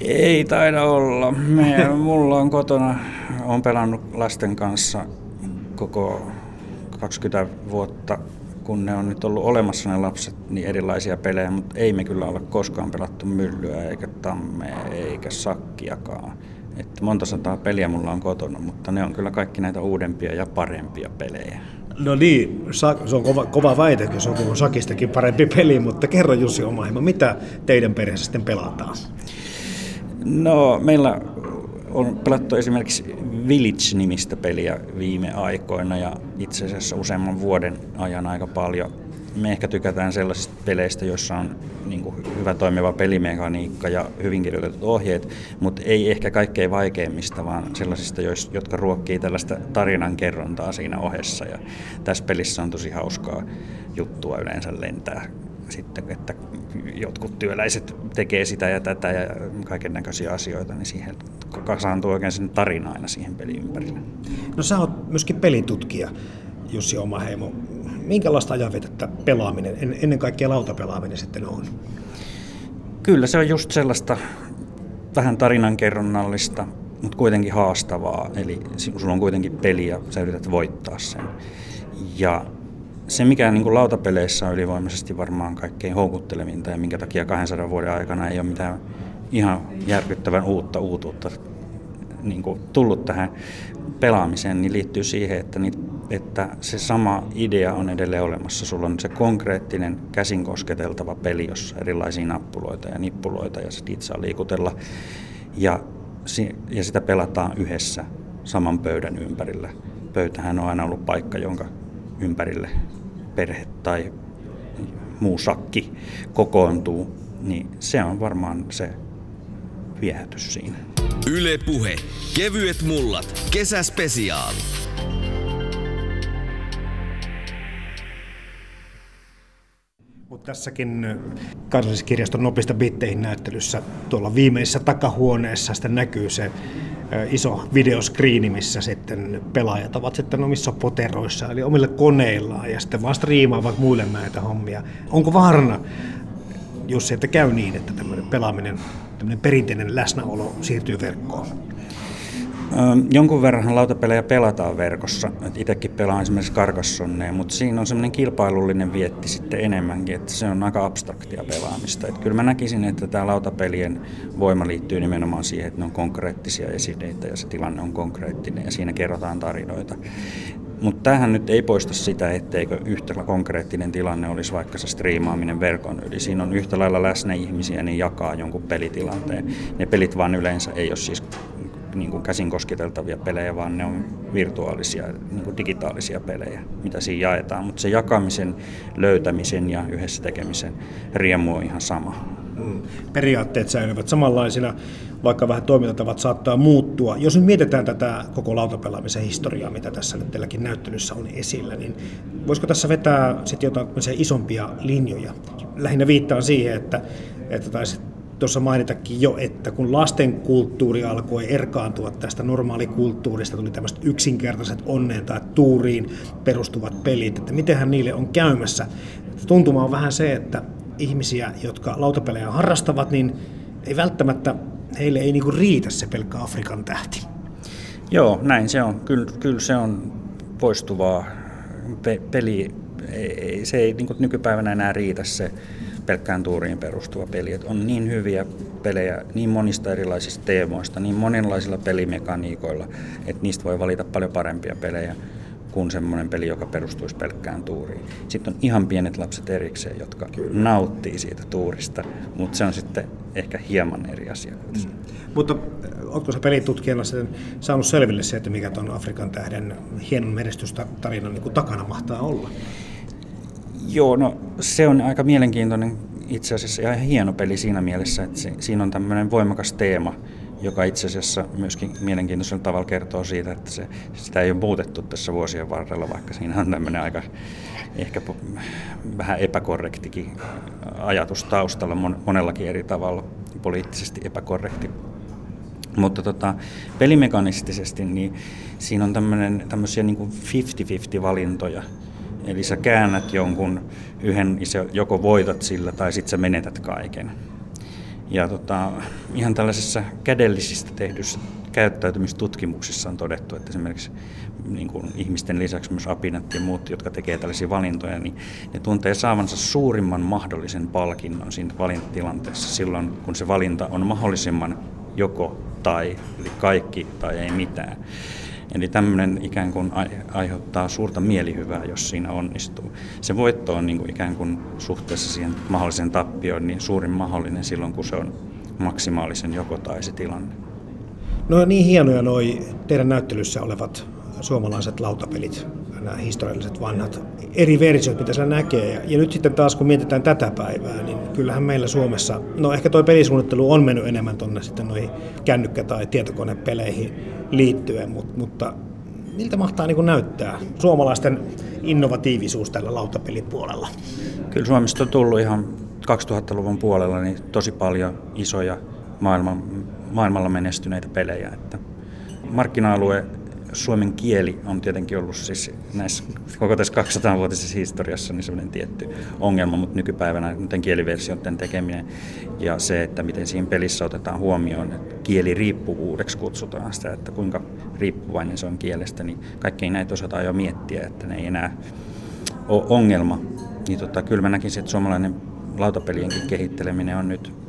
Ei taida olla. Me, [laughs] mulla on kotona, on pelannut lasten kanssa koko 20 vuotta kun ne on nyt ollut olemassa ne lapset, niin erilaisia pelejä, mutta ei me kyllä ole koskaan pelattu myllyä eikä tammea eikä sakkiakaan. Että monta sataa peliä mulla on kotona, mutta ne on kyllä kaikki näitä uudempia ja parempia pelejä. No niin, se on kova, kova väite, jos on kuin Sakistakin parempi peli, mutta kerro Jussi oma hieman, mitä teidän perheessä sitten pelataan? No meillä on pelattu esimerkiksi Village-nimistä peliä viime aikoina ja itse asiassa useamman vuoden ajan aika paljon. Me ehkä tykätään sellaisista peleistä, joissa on niin kuin hyvä toimiva pelimekaniikka ja hyvin kirjoitetut ohjeet, mutta ei ehkä kaikkein vaikeimmista, vaan sellaisista, jotka ruokkii tällaista tarinankerrontaa siinä ohessa. Ja tässä pelissä on tosi hauskaa juttua yleensä lentää sitten, että jotkut työläiset tekee sitä ja tätä ja kaiken näköisiä asioita, niin siihen kasaantuu oikein sen tarina aina siihen pelin ympärille. No sä oot myöskin pelitutkija, Jussi Omaheimo. Minkälaista ajanvetettä pelaaminen, ennen kaikkea lautapelaaminen sitten on? Kyllä se on just sellaista vähän tarinankerronnallista, mutta kuitenkin haastavaa. Eli sulla on kuitenkin peli ja sä yrität voittaa sen. Ja se, mikä niin kuin lautapeleissä on ylivoimaisesti varmaan kaikkein houkuttelevinta ja minkä takia 200 vuoden aikana ei ole mitään ihan järkyttävän uutta uutuutta niin kuin tullut tähän pelaamiseen, niin liittyy siihen, että, niitä, että se sama idea on edelleen olemassa. Sulla on se konkreettinen käsin kosketeltava peli, jossa erilaisia nappuloita ja nippuloita ja niitä saa liikutella. Ja, ja sitä pelataan yhdessä saman pöydän ympärillä. Pöytähän on aina ollut paikka, jonka ympärille perhe tai muu sakki kokoontuu niin se on varmaan se viehätys siinä. Yle Puhe. Kevyet mullat. Kesäspesiaali. Mutta tässäkin kansalliskirjaston nopista bitteihin näyttelyssä tuolla viimeisessä takahuoneessa sitten näkyy se iso videoskriini, missä sitten pelaajat ovat sitten omissa poteroissa, eli omille koneillaan, ja sitten vaan striimaavat muille näitä hommia. Onko vaarana, Jussi, että käy niin, että tämmöinen pelaaminen, tämmöinen perinteinen läsnäolo siirtyy verkkoon? Jonkun verran lautapelejä pelataan verkossa. itsekin pelaan esimerkiksi Carcassonnea, mutta siinä on semmoinen kilpailullinen vietti sitten enemmänkin, että se on aika abstraktia pelaamista. Että kyllä mä näkisin, että tämä lautapelien voima liittyy nimenomaan siihen, että ne on konkreettisia esineitä ja se tilanne on konkreettinen ja siinä kerrotaan tarinoita. Mutta tämähän nyt ei poista sitä, etteikö yhtä konkreettinen tilanne olisi vaikka se striimaaminen verkon yli. Siinä on yhtä lailla läsnä ihmisiä, niin jakaa jonkun pelitilanteen. Ne pelit vaan yleensä ei ole siis niin kuin käsin kosketeltavia pelejä, vaan ne on virtuaalisia, niin kuin digitaalisia pelejä, mitä siinä jaetaan. Mutta se jakamisen, löytämisen ja yhdessä tekemisen riemu on ihan sama. Mm. Periaatteet säilyvät samanlaisina, vaikka vähän toimintatavat saattaa muuttua. Jos nyt mietitään tätä koko lautapelaamisen historiaa, mitä tässä nyt teilläkin näyttelyssä on esillä, niin voisiko tässä vetää sitten jotain isompia linjoja? Lähinnä viittaan siihen, että, että taisit tuossa mainitakin jo, että kun lasten kulttuuri alkoi erkaantua tästä normaalikulttuurista, tuli tämmöiset yksinkertaiset onneen tai tuuriin perustuvat pelit, että mitenhän niille on käymässä. Tuntuma on vähän se, että ihmisiä, jotka lautapelejä harrastavat, niin ei välttämättä, heille ei niinku riitä se pelkkä Afrikan tähti. Joo, näin se on. Kyllä, kyllä se on poistuvaa. Pe- peli, ei, se ei niin nykypäivänä enää riitä se pelkkään tuuriin perustuva peli. Et on niin hyviä pelejä niin monista erilaisista teemoista, niin monenlaisilla pelimekaniikoilla, että niistä voi valita paljon parempia pelejä kuin semmoinen peli, joka perustuisi pelkkään tuuriin. Sitten on ihan pienet lapset erikseen, jotka Kyllä. nauttii siitä tuurista, mutta se on sitten ehkä hieman eri asia. Mm. Mutta oletko se pelitutkijana sitten saanut selville se, että mikä tuon Afrikan tähden hienon menestystarinan niin takana mahtaa olla? Joo, no se on aika mielenkiintoinen itse asiassa ja hieno peli siinä mielessä, että se, siinä on tämmöinen voimakas teema, joka itse asiassa myöskin mielenkiintoisella tavalla kertoo siitä, että se, sitä ei ole muutettu tässä vuosien varrella, vaikka siinä on tämmöinen aika ehkä vähän epäkorrektikin ajatus taustalla monellakin eri tavalla, poliittisesti epäkorrekti. Mutta tota, pelimekanistisesti niin siinä on tämmöisiä niin 50-50 valintoja, Eli sä käännät jonkun yhden, joko voitat sillä tai sitten sä menetät kaiken. Ja tota, ihan tällaisessa kädellisistä tehdyssä käyttäytymistutkimuksissa on todettu, että esimerkiksi niin kuin ihmisten lisäksi myös apinat ja muut, jotka tekevät tällaisia valintoja, niin ne tuntee saavansa suurimman mahdollisen palkinnon siinä valintatilanteessa silloin, kun se valinta on mahdollisimman joko tai, eli kaikki tai ei mitään. Eli tämmöinen ikään kuin aiheuttaa suurta mielihyvää, jos siinä onnistuu. Se voitto on niin kuin ikään kuin suhteessa siihen mahdolliseen tappioon niin suurin mahdollinen silloin, kun se on maksimaalisen joko tai se tilanne. No niin hienoja noi teidän näyttelyssä olevat suomalaiset lautapelit, nämä historialliset vanhat eri versiot, mitä siellä näkee. Ja, ja nyt sitten taas kun mietitään tätä päivää, niin kyllähän meillä Suomessa, no ehkä tuo pelisuunnittelu on mennyt enemmän tuonne sitten noihin kännykkä- tai tietokonepeleihin liittyen, mutta, mutta miltä mahtaa niin näyttää suomalaisten innovatiivisuus tällä lautapelipuolella? Kyllä Suomesta on tullut ihan 2000-luvun puolella niin tosi paljon isoja maailman, maailmalla menestyneitä pelejä. Että markkina-alue suomen kieli on tietenkin ollut siis näissä koko tässä 200-vuotisessa historiassa niin sellainen tietty ongelma, mutta nykypäivänä tämän kieliversioiden tekeminen ja se, että miten siinä pelissä otetaan huomioon, että kieliriippuvuudeksi kutsutaan sitä, että kuinka riippuvainen se on kielestä, niin kaikki näitä osataan jo miettiä, että ne ei enää ole ongelma. Niin tota, kyllä mä näkisin, että suomalainen lautapelienkin kehitteleminen on nyt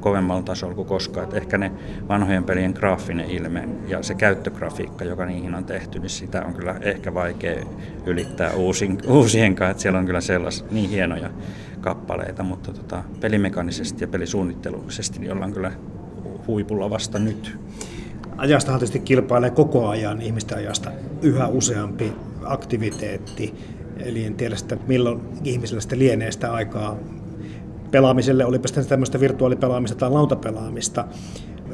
kovemmalla tasolla kuin koskaan. Et ehkä ne vanhojen pelien graafinen ilme ja se käyttögrafiikka, joka niihin on tehty, niin sitä on kyllä ehkä vaikea ylittää uusin, uusien kanssa. Että siellä on kyllä sellaisia niin hienoja kappaleita, mutta tota, pelimekanisesti ja pelisuunnittelullisesti niin ollaan kyllä huipulla vasta nyt. Ajasta tietysti kilpailee koko ajan ihmisten ajasta yhä useampi aktiviteetti. Eli en tiedä sitä, milloin ihmisillä sitten lienee sitä aikaa pelaamiselle, olipa sitten tämmöistä virtuaalipelaamista tai lautapelaamista.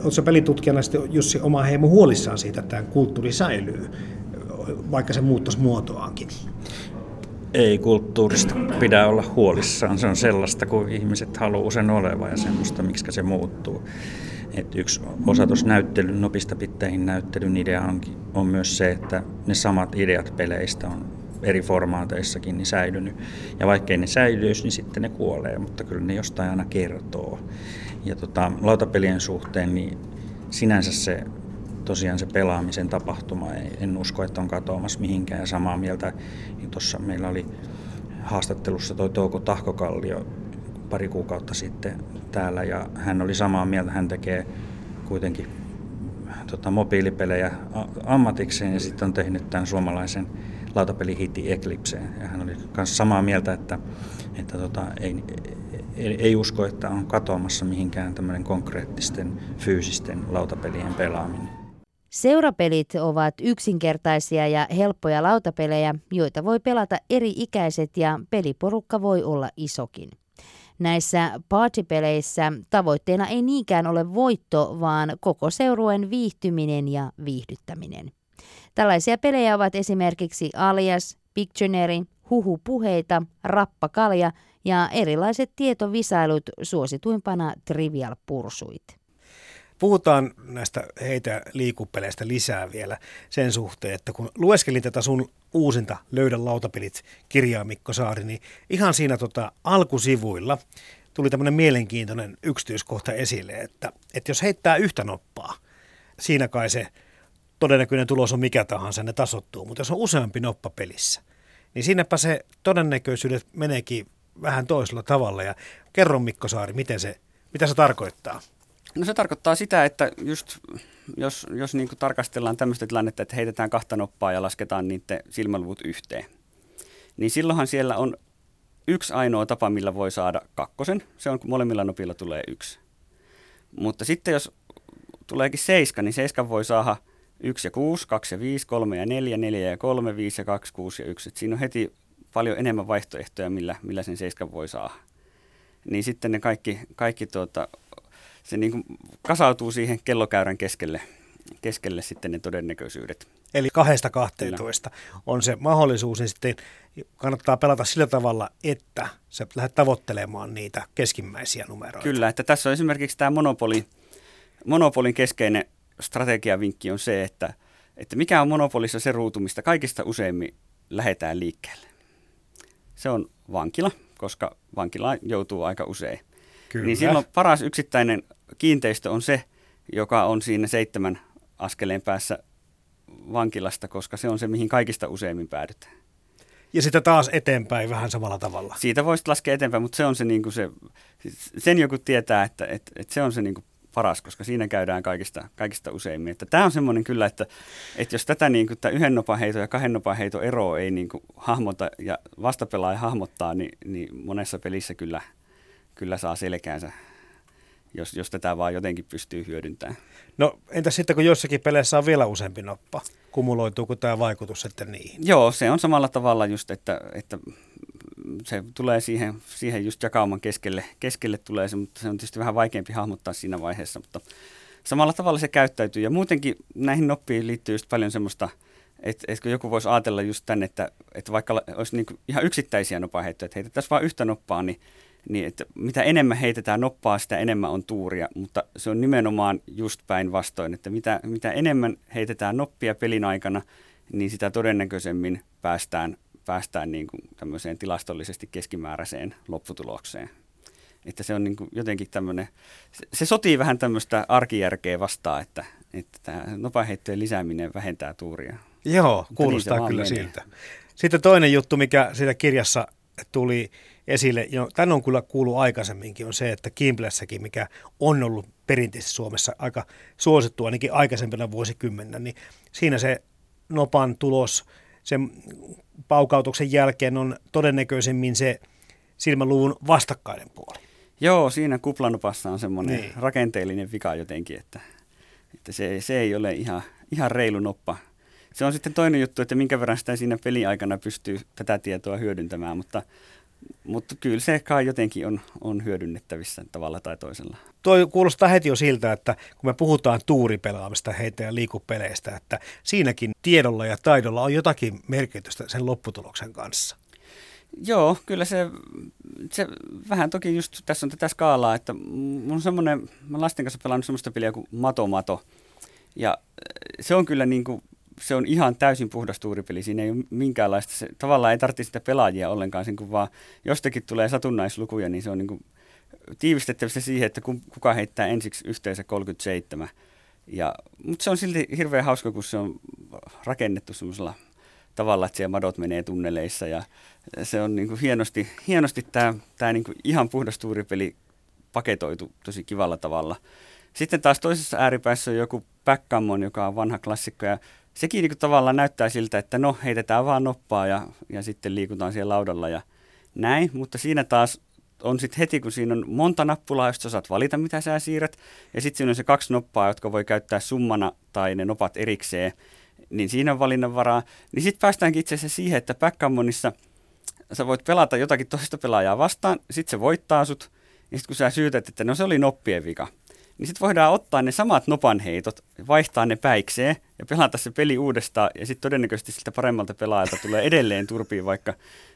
Oletko pelitutkijana sitten Jussi oma heimo huolissaan siitä, että tämä kulttuuri säilyy, vaikka se muuttaisi muotoaankin? Ei kulttuurista pidä olla huolissaan. Se on sellaista kuin ihmiset haluaa sen olevan ja semmoista, miksi se muuttuu. Et yksi osa tuossa näyttelyn, nopista pitteihin näyttelyn idea on, on myös se, että ne samat ideat peleistä on eri formaateissakin niin säilynyt. Ja vaikkei ne säilyisi, niin sitten ne kuolee, mutta kyllä ne jostain aina kertoo. Ja tota, lautapelien suhteen niin sinänsä se tosiaan se pelaamisen tapahtuma, en usko, että on katoamassa mihinkään. Ja samaa mieltä, niin tuossa meillä oli haastattelussa toi Touko Tahkokallio pari kuukautta sitten täällä ja hän oli samaa mieltä, hän tekee kuitenkin tota, mobiilipelejä ammatikseen ja sitten on tehnyt tämän suomalaisen lautapelihitti Eclipseen. Ja hän oli myös samaa mieltä, että, että tota, ei, ei, ei usko, että on katoamassa mihinkään tämmöinen konkreettisten fyysisten lautapelien pelaaminen. Seurapelit ovat yksinkertaisia ja helppoja lautapelejä, joita voi pelata eri ikäiset ja peliporukka voi olla isokin. Näissä partypeleissä tavoitteena ei niinkään ole voitto, vaan koko seurueen viihtyminen ja viihdyttäminen. Tällaisia pelejä ovat esimerkiksi Alias, Pictionary, Huhupuheita, Rappakalja ja erilaiset tietovisailut suosituimpana Trivial Pursuit. Puhutaan näistä heitä liikupeleistä lisää vielä sen suhteen, että kun lueskelin tätä sun uusinta Löydä lautapelit kirjaa Mikko Saari, niin ihan siinä tota alkusivuilla tuli tämmöinen mielenkiintoinen yksityiskohta esille, että, että jos heittää yhtä noppaa, siinä kai se todennäköinen tulos on mikä tahansa, ne tasottuu, mutta jos on useampi noppa pelissä, niin siinäpä se todennäköisyydet meneekin vähän toisella tavalla. Ja kerro Mikko Saari, miten se, mitä se tarkoittaa? No se tarkoittaa sitä, että just jos, jos niin kuin tarkastellaan tämmöistä tilannetta, että heitetään kahta noppaa ja lasketaan niiden silmäluvut yhteen, niin silloinhan siellä on yksi ainoa tapa, millä voi saada kakkosen. Se on, kun molemmilla nopilla tulee yksi. Mutta sitten jos tuleekin seiska, niin seiskan voi saada 1 ja 6, 2 ja 5, 3 ja 4, 4 ja 3, 5 ja 2, 6 ja 1. Et siinä on heti paljon enemmän vaihtoehtoja, millä, millä sen seiskan voi saada. Niin sitten ne kaikki, kaikki tuota, se niin kuin kasautuu siihen kellokäyrän keskelle, keskelle sitten ne todennäköisyydet. Eli kahdesta 12 on se mahdollisuus, niin sitten kannattaa pelata sillä tavalla, että sä lähdet tavoittelemaan niitä keskimmäisiä numeroita. Kyllä, että tässä on esimerkiksi tämä monopoli, monopolin keskeinen strategiavinkki on se, että, että mikä on monopolissa se ruutu, mistä kaikista useimmin lähdetään liikkeelle. Se on vankila, koska vankila joutuu aika usein. Kyllä. Niin silloin paras yksittäinen kiinteistö on se, joka on siinä seitsemän askeleen päässä vankilasta, koska se on se, mihin kaikista useimmin päädytään. Ja sitten taas eteenpäin vähän samalla tavalla. Siitä voisi laskea eteenpäin, mutta se on se, niin kuin se sen joku tietää, että, että, että se on se niin kuin paras, koska siinä käydään kaikista, kaikista useimmin. Että tämä on semmoinen kyllä, että, että jos tätä niin kuin, yhden nopan heito ja kahden nopan heito eroa ei niin kuin, hahmota ja vastapelaaja hahmottaa, niin, niin monessa pelissä kyllä, kyllä saa selkäänsä jos, jos tätä vaan jotenkin pystyy hyödyntämään. No entä sitten, kun jossakin peleissä on vielä useampi noppa? Kumuloituuko tämä vaikutus sitten niihin? Joo, se on samalla tavalla just, että, että se tulee siihen, siihen just jakauman keskelle, keskelle tulee se, mutta se on tietysti vähän vaikeampi hahmottaa siinä vaiheessa, mutta samalla tavalla se käyttäytyy. Ja muutenkin näihin noppiin liittyy just paljon semmoista, että, että kun joku voisi ajatella just tänne, että, että vaikka olisi niin ihan yksittäisiä nopaheittoja, että heitettäisiin vain yhtä noppaa, niin niin että mitä enemmän heitetään noppaa, sitä enemmän on tuuria, mutta se on nimenomaan just päinvastoin, että mitä, mitä enemmän heitetään noppia pelin aikana, niin sitä todennäköisemmin päästään, päästään niin kuin tämmöiseen tilastollisesti keskimääräiseen lopputulokseen. Että se on niin kuin jotenkin tämmöinen, se sotii vähän tämmöistä arkijärkeä vastaan, että, että tämä nopaheittojen lisääminen vähentää tuuria. Joo, niin kuulostaa niin kyllä menee. siltä. Sitten toinen juttu, mikä siitä kirjassa tuli esille, jo, tämän on kyllä kuullut aikaisemminkin, on se, että Kimblessäkin, mikä on ollut perinteisesti Suomessa aika suosittu ainakin aikaisempina vuosikymmenä, niin siinä se nopan tulos sen paukautuksen jälkeen on todennäköisemmin se silmäluvun vastakkainen puoli. Joo, siinä kuplanopassa on semmoinen niin. rakenteellinen vika jotenkin, että, että se, se ei ole ihan, ihan reilu noppa. Se on sitten toinen juttu, että minkä verran sitä siinä peliaikana pystyy tätä tietoa hyödyntämään, mutta Mutta kyllä se kai jotenkin on, on hyödynnettävissä tavalla tai toisella. Toi kuulostaa heti jo siltä, että kun me puhutaan tuuripelaamista heitä ja liikupeleistä, että siinäkin tiedolla ja taidolla on jotakin merkitystä sen lopputuloksen kanssa. Joo, kyllä se, se vähän toki just tässä on tätä skaalaa, että mun on semmoinen, mä lasten kanssa pelannut semmoista peliä kuin Mato Mato. Ja se on kyllä niin kuin se on ihan täysin puhdas tuuripeli. Siinä ei ole minkäänlaista, se, tavallaan ei tarvitse sitä pelaajia ollenkaan, sen kun vaan jostakin tulee satunnaislukuja, niin se on niin kuin tiivistettävissä siihen, että kuka heittää ensiksi yhteensä 37. Ja, mutta se on silti hirveän hauska, kun se on rakennettu semmoisella tavalla, että siellä madot menee tunneleissa ja se on niin kuin hienosti, hienosti tämä, tämä niin kuin ihan puhdas tuuripeli paketoitu tosi kivalla tavalla. Sitten taas toisessa ääripäässä on joku backgammon, joka on vanha klassikko ja sekin niin tavallaan näyttää siltä, että no heitetään vaan noppaa ja, ja sitten liikutaan siellä laudalla ja näin, mutta siinä taas on sitten heti, kun siinä on monta nappulaa, josta saat valita, mitä sä siirrät, ja sitten siinä on se kaksi noppaa, jotka voi käyttää summana tai ne nopat erikseen, niin siinä on valinnanvaraa. Niin sitten päästäänkin itse asiassa siihen, että backgammonissa sä voit pelata jotakin toista pelaajaa vastaan, sitten se voittaa sut, ja sitten kun sä syytät, että no se oli noppien vika, niin sitten voidaan ottaa ne samat nopanheitot, vaihtaa ne päikseen ja pelata se peli uudestaan, ja sitten todennäköisesti siltä paremmalta pelaajalta tulee edelleen turpiin, vaikka,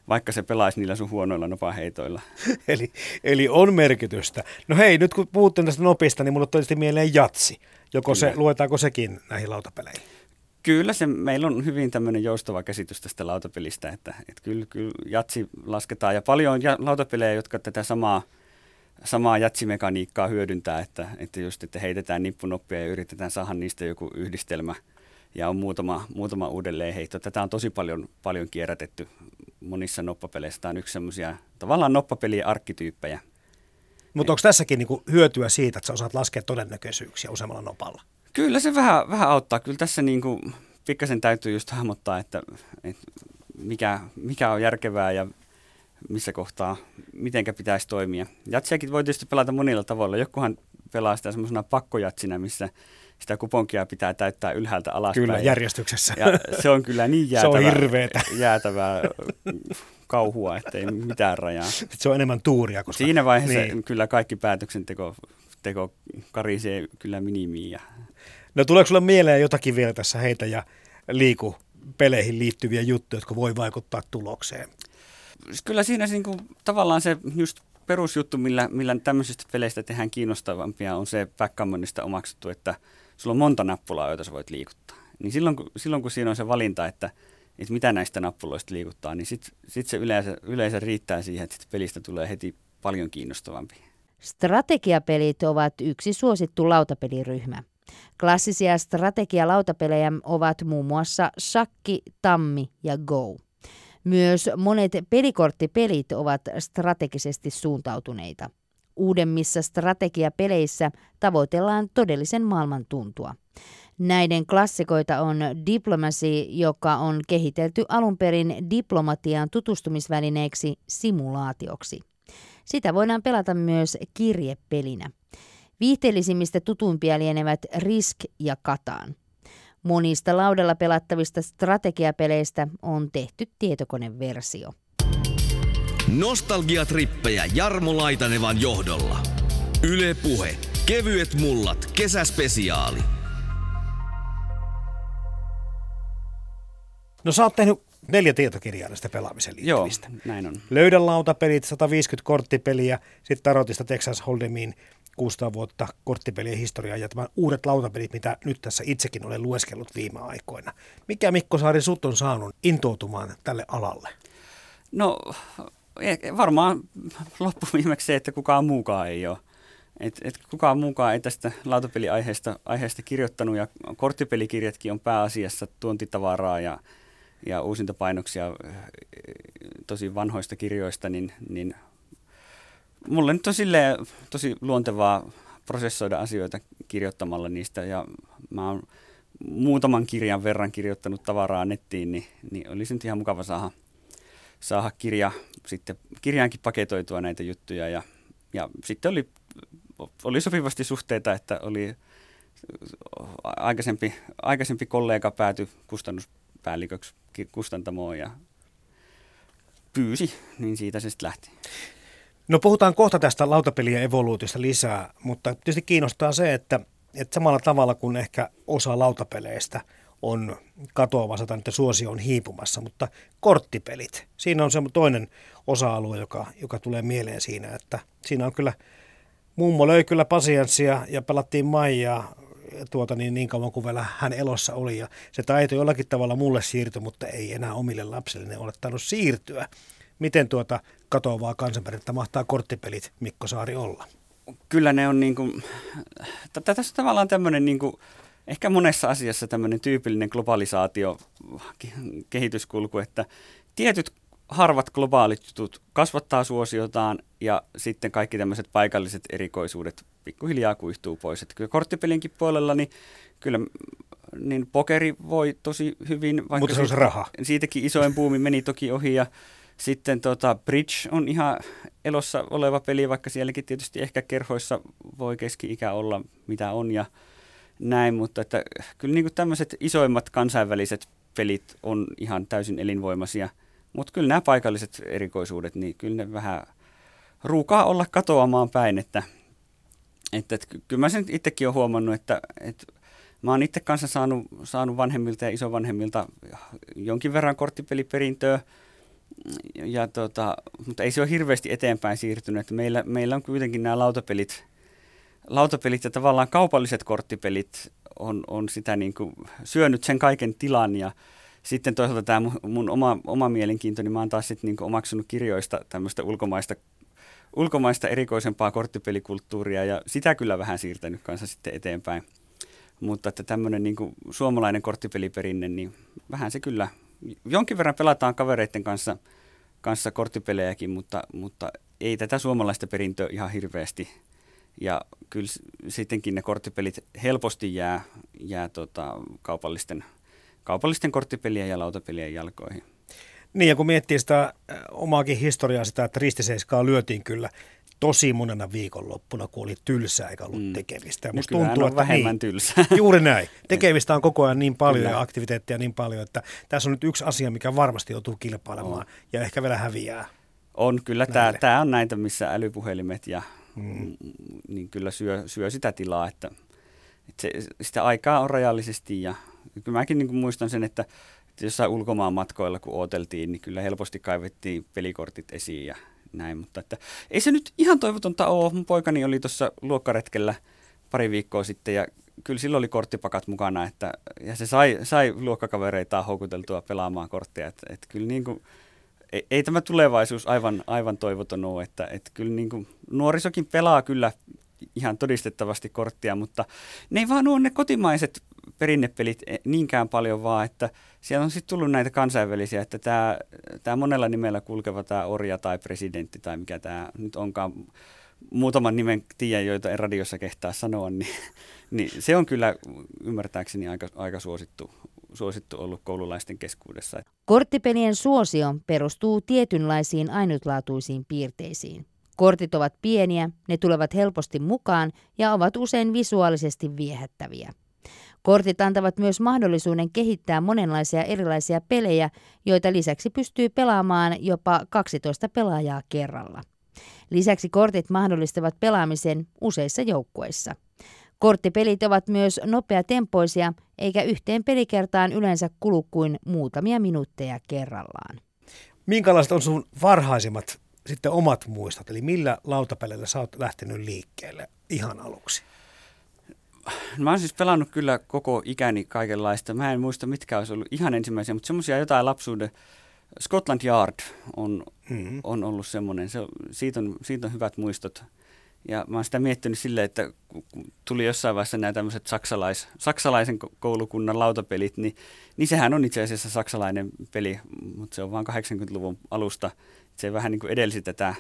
vaikka se pelaisi niillä sun huonoilla nopanheitoilla. [laughs] eli, eli on merkitystä. No hei, nyt kun puhuttiin tästä nopista, niin mulle tietysti mieleen jatsi. Joko se, luetaanko sekin näihin lautapeleihin? Kyllä se, meillä on hyvin tämmöinen joustava käsitys tästä lautapelistä, että, että kyllä, kyllä jatsi lasketaan ja paljon on lautapelejä, jotka tätä samaa samaa jatsimekaniikkaa hyödyntää, että, että just että heitetään nippunoppia ja yritetään saada niistä joku yhdistelmä ja on muutama, muutama uudelleenheitto. Tätä on tosi paljon, paljon kierrätetty monissa noppapeleissä. Tämä on yksi semmoisia tavallaan noppapelien arkkityyppejä. Mutta onko tässäkin niinku hyötyä siitä, että sä osaat laskea todennäköisyyksiä useammalla nopalla? Kyllä se vähän, vähän auttaa. Kyllä tässä niinku pikkasen täytyy just hahmottaa, että, että mikä, mikä on järkevää ja missä kohtaa, mitenkä pitäisi toimia. Jatsiakin voi tietysti pelata monilla tavoilla. Jokuhan pelaa sitä semmoisena pakkojatsina, missä sitä kuponkia pitää täyttää ylhäältä alaspäin. Kyllä, järjestyksessä. Ja se on kyllä niin jäätävää, [laughs] se on hirveetä. [laughs] jäätävää kauhua, että ei mitään rajaa. Se on enemmän tuuria. Koska, Siinä vaiheessa niin. kyllä kaikki päätöksenteko teko karisee kyllä minimiin. Ja... No tuleeko sinulle mieleen jotakin vielä tässä heitä ja liiku peleihin liittyviä juttuja, jotka voi vaikuttaa tulokseen? Kyllä siinä niin kuin, tavallaan se just perusjuttu, millä, millä tämmöisistä peleistä tehdään kiinnostavampia, on se backgammonista omaksuttu, että sulla on monta nappulaa, joita sä voit liikuttaa. Niin silloin, kun, silloin kun siinä on se valinta, että, että mitä näistä nappuloista liikuttaa, niin sitten sit se yleensä, yleensä riittää siihen, että pelistä tulee heti paljon kiinnostavampi. Strategiapelit ovat yksi suosittu lautapeliryhmä. Klassisia strategialautapelejä ovat muun muassa Shakki, Tammi ja Go. Myös monet pelikorttipelit ovat strategisesti suuntautuneita. Uudemmissa strategiapeleissä tavoitellaan todellisen maailman tuntua. Näiden klassikoita on Diplomacy, joka on kehitelty alun perin diplomatian tutustumisvälineeksi simulaatioksi. Sitä voidaan pelata myös kirjepelinä. Viihteellisimmistä tutuimpia lienevät Risk ja Kataan. Monista laudalla pelattavista strategiapeleistä on tehty tietokoneversio. Nostalgiatrippejä Jarmo Laitanevan johdolla. Yle Puhe. Kevyet mullat. Kesäspesiaali. No sä oot tehnyt neljä tietokirjaa näistä pelaamisen liittyvistä. Joo, näin on. Löydän lautapelit, 150 korttipeliä, sitten Tarotista Texas Hold'emiin 600 vuotta korttipelien historiaa ja tämän uudet lautapelit, mitä nyt tässä itsekin olen lueskellut viime aikoina. Mikä Mikko Saari sut on saanut intoutumaan tälle alalle? No varmaan loppuviimeksi se, että kukaan muukaan ei ole. Et, et kukaan muukaan ei tästä lautapeliaiheesta aiheesta kirjoittanut ja korttipelikirjatkin on pääasiassa tuontitavaraa ja, ja uusintapainoksia tosi vanhoista kirjoista, niin, niin mulle nyt on silleen tosi luontevaa prosessoida asioita kirjoittamalla niistä ja mä oon muutaman kirjan verran kirjoittanut tavaraa nettiin, niin, niin olisi nyt ihan mukava saada, saada kirja, sitten kirjaankin paketoitua näitä juttuja ja, ja sitten oli, oli sopivasti suhteita, että oli aikaisempi, aikaisempi kollega päätyi kustannuspäälliköksi kustantamoon ja pyysi, niin siitä se sitten lähti. No puhutaan kohta tästä lautapelien evoluutiosta lisää, mutta tietysti kiinnostaa se, että, että samalla tavalla kuin ehkä osa lautapeleistä on katoamassa tai että suosio on hiipumassa, mutta korttipelit, siinä on se toinen osa-alue, joka, joka tulee mieleen siinä, että siinä on kyllä, mummo löi kyllä pasianssia ja pelattiin Maijaa tuota, niin, niin kauan kuin vielä hän elossa oli. Ja se taito jollakin tavalla mulle siirtyi, mutta ei enää omille lapsille ne ole siirtyä. Miten tuota katoavaa kansanperinnettä mahtaa korttipelit Mikko Saari olla? Kyllä ne on niin kuin, tässä on tavallaan tämmöinen niin kuin, ehkä monessa asiassa tämmöinen tyypillinen globalisaatio kehityskulku, että tietyt harvat globaalit jutut kasvattaa suosiotaan ja sitten kaikki tämmöiset paikalliset erikoisuudet pikkuhiljaa kuihtuu pois. Että kyllä korttipelinkin puolella niin kyllä niin pokeri voi tosi hyvin. Vaikka Mutta se on raha. Siitäkin isoin puumi meni toki ohi ja sitten tota, Bridge on ihan elossa oleva peli, vaikka sielläkin tietysti ehkä kerhoissa voi keski-ikä olla mitä on ja näin, mutta että kyllä niin tämmöiset isoimmat kansainväliset pelit on ihan täysin elinvoimaisia – mutta kyllä nämä paikalliset erikoisuudet, niin kyllä ne vähän ruukaa olla katoamaan päin, että, että, että kyllä mä sen itsekin olen huomannut, että, että mä oon itse kanssa saanut, saanut vanhemmilta ja isovanhemmilta jonkin verran korttipeliperintöä, ja tota, mutta ei se ole hirveästi eteenpäin siirtynyt. Että meillä, meillä on kuitenkin nämä lautapelit, lautapelit ja tavallaan kaupalliset korttipelit on, on sitä niin kuin syönyt sen kaiken tilan ja, sitten toisaalta tämä mun, oma, oma mielenkiinto, niin mä oon taas sitten niin omaksunut kirjoista tämmöistä ulkomaista, ulkomaista erikoisempaa korttipelikulttuuria ja sitä kyllä vähän siirtänyt kanssa sitten eteenpäin. Mutta että tämmöinen niin suomalainen korttipeliperinne, niin vähän se kyllä, jonkin verran pelataan kavereiden kanssa, kanssa korttipelejäkin, mutta, mutta ei tätä suomalaista perintöä ihan hirveästi. Ja kyllä sittenkin ne korttipelit helposti jää, jää tota, kaupallisten – kaupallisten korttipelien ja lautapelien jalkoihin. Niin ja kun miettii sitä omaakin historiaa sitä, että ristiseiskaa lyötiin kyllä tosi monena viikonloppuna, kun oli tylsää eikä ollut mm. tekemistä. Ja musta tuntuu, on että vähemmän niin, tylsää. [laughs] Juuri näin. [laughs] Tekemistä on koko ajan niin paljon kyllä. ja aktiviteettia niin paljon, että tässä on nyt yksi asia, mikä varmasti joutuu kilpailemaan on. ja ehkä vielä häviää. On, kyllä tämä, tämä on näitä, missä älypuhelimet ja mm. niin kyllä syö, syö sitä tilaa, että, että se, sitä aikaa on rajallisesti ja kyllä mäkin niin muistan sen, että, että jossain ulkomaan matkoilla kun ooteltiin, niin kyllä helposti kaivettiin pelikortit esiin ja näin, mutta että ei se nyt ihan toivotonta ole. Mun poikani oli tuossa luokkaretkellä pari viikkoa sitten ja kyllä sillä oli korttipakat mukana, että, ja se sai, sai luokkakavereitaan houkuteltua pelaamaan kortteja, että, että kyllä niin kuin, ei, ei tämä tulevaisuus aivan, aivan toivoton ole, että, että kyllä niin kuin, nuorisokin pelaa kyllä ihan todistettavasti korttia, mutta ne ei vaan ole ne kotimaiset perinnepelit e, niinkään paljon vaan, että siellä on sitten tullut näitä kansainvälisiä, että tämä, tämä monella nimellä kulkeva tämä orja tai presidentti tai mikä tämä nyt onkaan, muutaman nimen tiedän, joita en radiossa kehtaa sanoa, niin, [laughs] niin se on kyllä ymmärtääkseni aika, aika suosittu, suosittu ollut koululaisten keskuudessa. Korttipelien suosio perustuu tietynlaisiin ainutlaatuisiin piirteisiin. Kortit ovat pieniä, ne tulevat helposti mukaan ja ovat usein visuaalisesti viehättäviä. Kortit antavat myös mahdollisuuden kehittää monenlaisia erilaisia pelejä, joita lisäksi pystyy pelaamaan jopa 12 pelaajaa kerralla. Lisäksi kortit mahdollistavat pelaamisen useissa joukkueissa. Korttipelit ovat myös nopeatempoisia, eikä yhteen pelikertaan yleensä kulu kuin muutamia minuutteja kerrallaan. Minkälaiset on sun varhaisimmat sitten omat muistot, eli millä lautapeleillä sä oot lähtenyt liikkeelle ihan aluksi? Mä oon siis pelannut kyllä koko ikäni kaikenlaista. Mä en muista mitkä olisi ollut ihan ensimmäisiä, mutta semmoisia jotain lapsuuden. Scotland Yard on, mm-hmm. on ollut semmoinen, se, siitä, on, siitä on hyvät muistot. Ja mä oon sitä miettinyt silleen, että kun tuli jossain vaiheessa nämä tämmöiset saksalais, saksalaisen koulukunnan lautapelit, niin, niin sehän on itse asiassa saksalainen peli, mutta se on vain 80-luvun alusta. Se vähän niin kuin edelsi tätä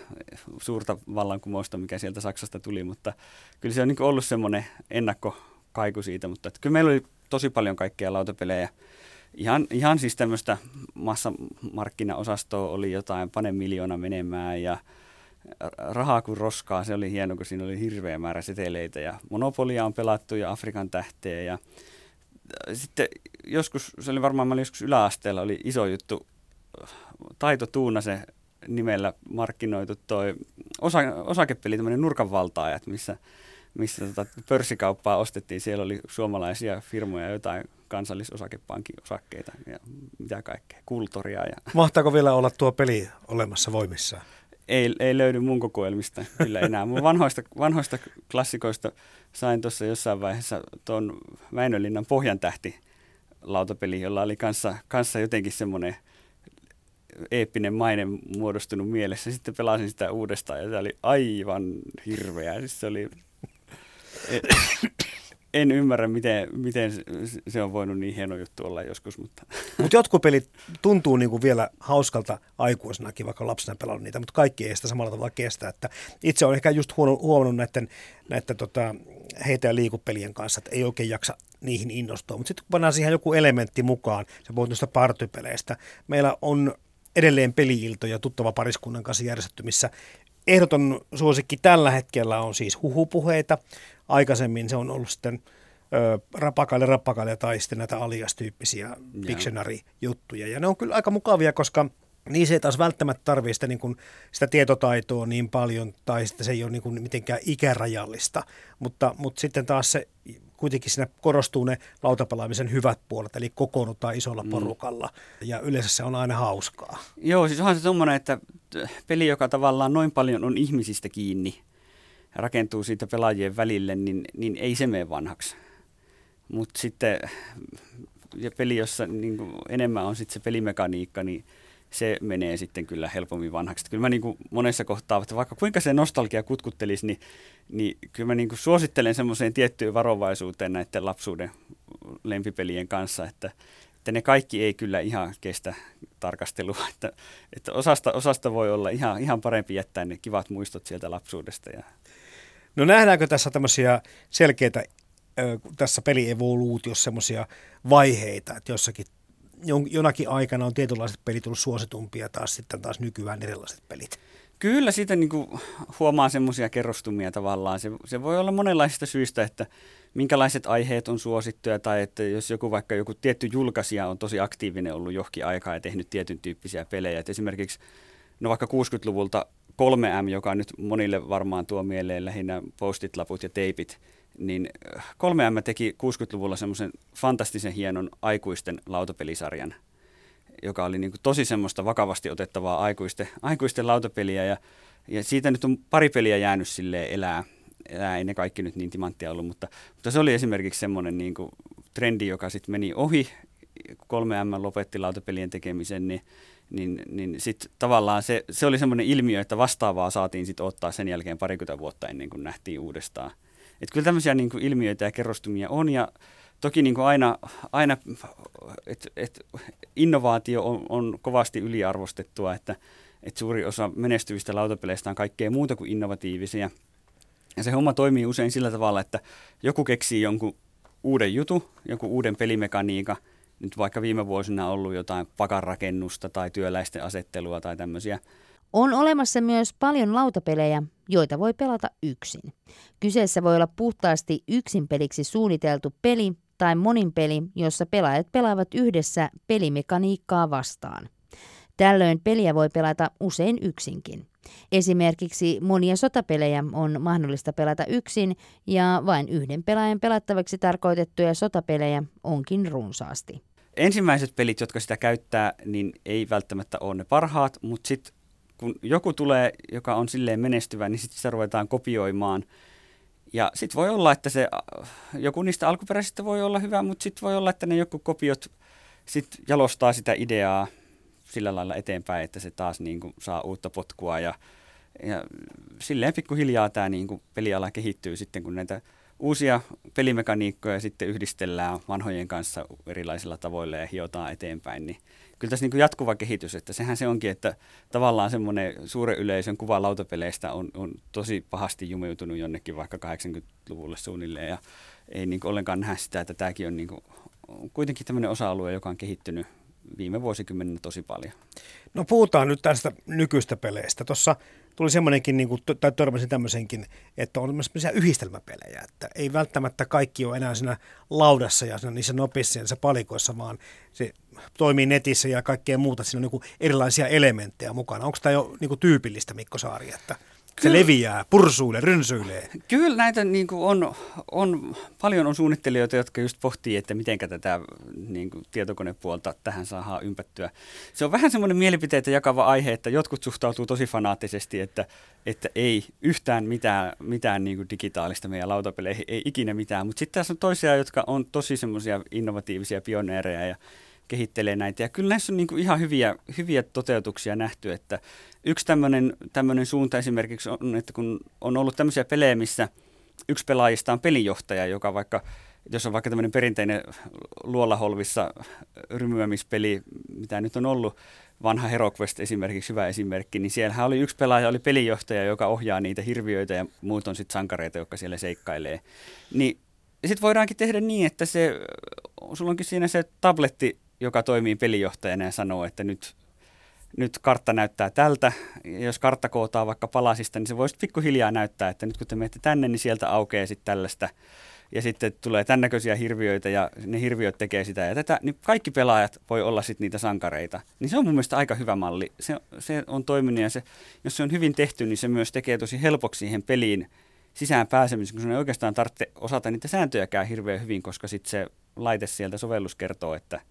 suurta vallankumousta, mikä sieltä Saksasta tuli, mutta kyllä se on niin kuin ollut semmoinen ennakkokaiku siitä, mutta että kyllä meillä oli tosi paljon kaikkea lautapelejä. Ihan, ihan siis tämmöistä massamarkkinaosastoa oli jotain, pane miljoona menemään ja rahaa kuin roskaa. Se oli hieno, kun siinä oli hirveä määrä seteleitä ja Monopolia on pelattu ja Afrikan tähteä ja sitten joskus, se oli varmaan, mä olin joskus yläasteella, oli iso juttu, Taito Tuunasen nimellä markkinoitu toi osa, osakepeli, tämmöinen nurkanvaltaajat, missä, missä tota pörssikauppaa ostettiin. Siellä oli suomalaisia firmoja, jotain kansallisosakeppankin osakkeita ja mitä kaikkea, kultoria. Ja... [laughs] Mahtaako vielä olla tuo peli olemassa voimissaan? Ei, ei löydy mun kokoelmista kyllä enää. Mun vanhoista, vanhoista klassikoista sain tuossa jossain vaiheessa tuon Väinölinnan Pohjan tähti lautapeli, jolla oli kanssa, kanssa jotenkin semmoinen eeppinen maine muodostunut mielessä. Sitten pelasin sitä uudestaan ja se oli aivan hirveä. Siis se oli... [coughs] En ymmärrä, miten, miten se on voinut niin hieno juttu olla joskus, mutta... [laughs] Mutta jotkut pelit tuntuu niinku vielä hauskalta aikuisenakin, vaikka lapsena pelannut niitä, mutta kaikki ei sitä samalla tavalla kestä. Että itse olen ehkä just huomannut näiden, näiden tota, heitä ja liikupelien kanssa, että ei oikein jaksa niihin innostua. Mutta sitten kun pannaan siihen joku elementti mukaan, se puhut noista partypeleistä, meillä on edelleen peliiltoja tuttava pariskunnan kanssa järjestetty, missä ehdoton suosikki tällä hetkellä on siis huhupuheita. Aikaisemmin se on ollut sitten ö, rapakaille, rapakaille tai sitten näitä alias-tyyppisiä Pictionary-juttuja. Ja ne on kyllä aika mukavia, koska se ei taas välttämättä tarvitse sitä, niin kuin, sitä tietotaitoa niin paljon, tai sitten se ei ole niin kuin, mitenkään ikärajallista, mutta, mutta sitten taas se kuitenkin siinä korostuu ne lautapelaamisen hyvät puolet, eli kokoonnutaan isolla mm. porukalla, mm. ja yleensä se on aina hauskaa. Joo, siis onhan se semmoinen, että peli, joka tavallaan noin paljon on ihmisistä kiinni, rakentuu siitä pelaajien välille, niin, niin ei se mene vanhaksi. Mutta sitten ja peli, jossa niin enemmän on sitten se pelimekaniikka, niin se menee sitten kyllä helpommin vanhaksi. Kyllä mä niin kuin monessa kohtaa, että vaikka kuinka se nostalgia kutkuttelisi, niin, niin kyllä mä niin kuin suosittelen semmoiseen tiettyyn varovaisuuteen näiden lapsuuden lempipelien kanssa, että, että ne kaikki ei kyllä ihan kestä tarkastelua. [laughs] Että, että osasta, osasta voi olla ihan, ihan parempi jättää ne kivat muistot sieltä lapsuudesta. Ja... No nähdäänkö tässä tämmöisiä selkeitä tässä pelievoluutiossa semmoisia vaiheita, että jossakin jonakin aikana on tietynlaiset pelit tullut suositumpia taas sitten taas nykyään erilaiset pelit. Kyllä siitä niin kuin huomaa semmoisia kerrostumia tavallaan. Se, se voi olla monenlaisista syistä, että minkälaiset aiheet on suosittuja tai että jos joku vaikka joku tietty julkaisija on tosi aktiivinen ollut johonkin aikaa ja tehnyt tietyn tyyppisiä pelejä. Että esimerkiksi no vaikka 60-luvulta 3M, joka nyt monille varmaan tuo mieleen lähinnä postit-laput ja teipit, niin 3M äh, teki 60-luvulla semmoisen fantastisen hienon aikuisten lautapelisarjan, joka oli niin kuin tosi semmoista vakavasti otettavaa aikuisten, aikuisten lautapeliä. Ja, ja siitä nyt on pari peliä jäänyt sille elää, elää, ei ne kaikki nyt niin timanttia ollut, mutta, mutta se oli esimerkiksi semmoinen niin kuin trendi, joka sitten meni ohi, 3M lopetti lautapelien tekemisen, niin niin, niin sitten tavallaan se, se oli semmoinen ilmiö, että vastaavaa saatiin sitten ottaa sen jälkeen parikymmentä vuotta ennen kuin nähtiin uudestaan. Että kyllä tämmöisiä niin kuin ilmiöitä ja kerrostumia on ja toki niin kuin aina, aina että et innovaatio on, on kovasti yliarvostettua, että et suuri osa menestyvistä lautapeleistä on kaikkea muuta kuin innovatiivisia. Ja se homma toimii usein sillä tavalla, että joku keksii jonkun uuden jutun, jonkun uuden pelimekaniikan, nyt vaikka viime vuosina on ollut jotain pakanrakennusta tai työläisten asettelua tai tämmöisiä. On olemassa myös paljon lautapelejä, joita voi pelata yksin. Kyseessä voi olla puhtaasti yksin peliksi suunniteltu peli tai monin peli, jossa pelaajat pelaavat yhdessä pelimekaniikkaa vastaan. Tällöin peliä voi pelata usein yksinkin. Esimerkiksi monia sotapelejä on mahdollista pelata yksin ja vain yhden pelaajan pelattavaksi tarkoitettuja sotapelejä onkin runsaasti. Ensimmäiset pelit, jotka sitä käyttää, niin ei välttämättä ole ne parhaat, mutta sitten kun joku tulee, joka on silleen menestyvä, niin sitten sitä ruvetaan kopioimaan. Ja sitten voi olla, että se, joku niistä alkuperäisistä voi olla hyvä, mutta sitten voi olla, että ne joku kopiot sit jalostaa sitä ideaa sillä lailla eteenpäin, että se taas niin kuin saa uutta potkua ja, ja silleen pikkuhiljaa tämä niin kuin peliala kehittyy sitten, kun näitä uusia pelimekaniikkoja sitten yhdistellään vanhojen kanssa erilaisilla tavoilla ja hiotaan eteenpäin, niin kyllä tässä niin kuin jatkuva kehitys, että sehän se onkin, että tavallaan semmoinen suuren yleisön kuva lautapeleistä on, on tosi pahasti jumeutunut jonnekin vaikka 80-luvulle suunnilleen ja ei niin kuin ollenkaan nähdä sitä, että tämäkin on, niin kuin, kuitenkin tämmöinen osa-alue, joka on kehittynyt viime vuosikymmeninä tosi paljon. No puhutaan nyt tästä nykyistä peleistä. Tuossa tuli semmoinenkin, niin kuin, tai törmäsin tämmöisenkin, että on semmoisia yhdistelmäpelejä, että ei välttämättä kaikki ole enää siinä laudassa ja siinä niissä nopeissa ja niissä palikoissa, vaan se toimii netissä ja kaikkea muuta. Siinä on niin erilaisia elementtejä mukana. Onko tämä jo niin kuin tyypillistä, Mikko Saari, että se leviää, pursuilee, rynsyilee. Kyllä näitä niin kuin on, on, paljon on suunnittelijoita, jotka just pohtii, että miten tätä niin kuin tietokonepuolta tähän saadaan ympättyä. Se on vähän semmoinen mielipiteitä jakava aihe, että jotkut suhtautuu tosi fanaattisesti, että, että ei yhtään mitään, mitään niin kuin digitaalista meidän lautapeleihin, ei ikinä mitään. Mutta sitten tässä on toisia, jotka on tosi semmoisia innovatiivisia pioneereja ja kehittelee näitä. Ja kyllä näissä on niin kuin ihan hyviä, hyviä toteutuksia nähty, että yksi tämmöinen suunta esimerkiksi on, että kun on ollut tämmöisiä pelejä, missä yksi pelaajista on pelinjohtaja, joka vaikka, jos on vaikka tämmöinen perinteinen luolaholvissa rymyämispeli, mitä nyt on ollut, vanha HeroQuest esimerkiksi hyvä esimerkki, niin siellähän oli yksi pelaaja, oli pelinjohtaja, joka ohjaa niitä hirviöitä ja muut on sitten sankareita, jotka siellä seikkailee. Niin sitten voidaankin tehdä niin, että se, sulla onkin siinä se tabletti joka toimii pelijohtajana ja sanoo, että nyt, nyt kartta näyttää tältä. Ja jos kartta kootaan vaikka palasista, niin se voisi pikkuhiljaa näyttää, että nyt kun te menette tänne, niin sieltä aukeaa sitten tällaista. Ja sitten tulee tämän näköisiä hirviöitä ja ne hirviöt tekee sitä ja tätä, niin kaikki pelaajat voi olla sitten niitä sankareita. Niin se on mun mielestä aika hyvä malli. Se, se on toiminut ja se, jos se on hyvin tehty, niin se myös tekee tosi helpoksi siihen peliin sisään pääsemisen, kun se ei oikeastaan tarvitse osata niitä sääntöjäkään hirveän hyvin, koska sitten se laite sieltä sovellus kertoo, että –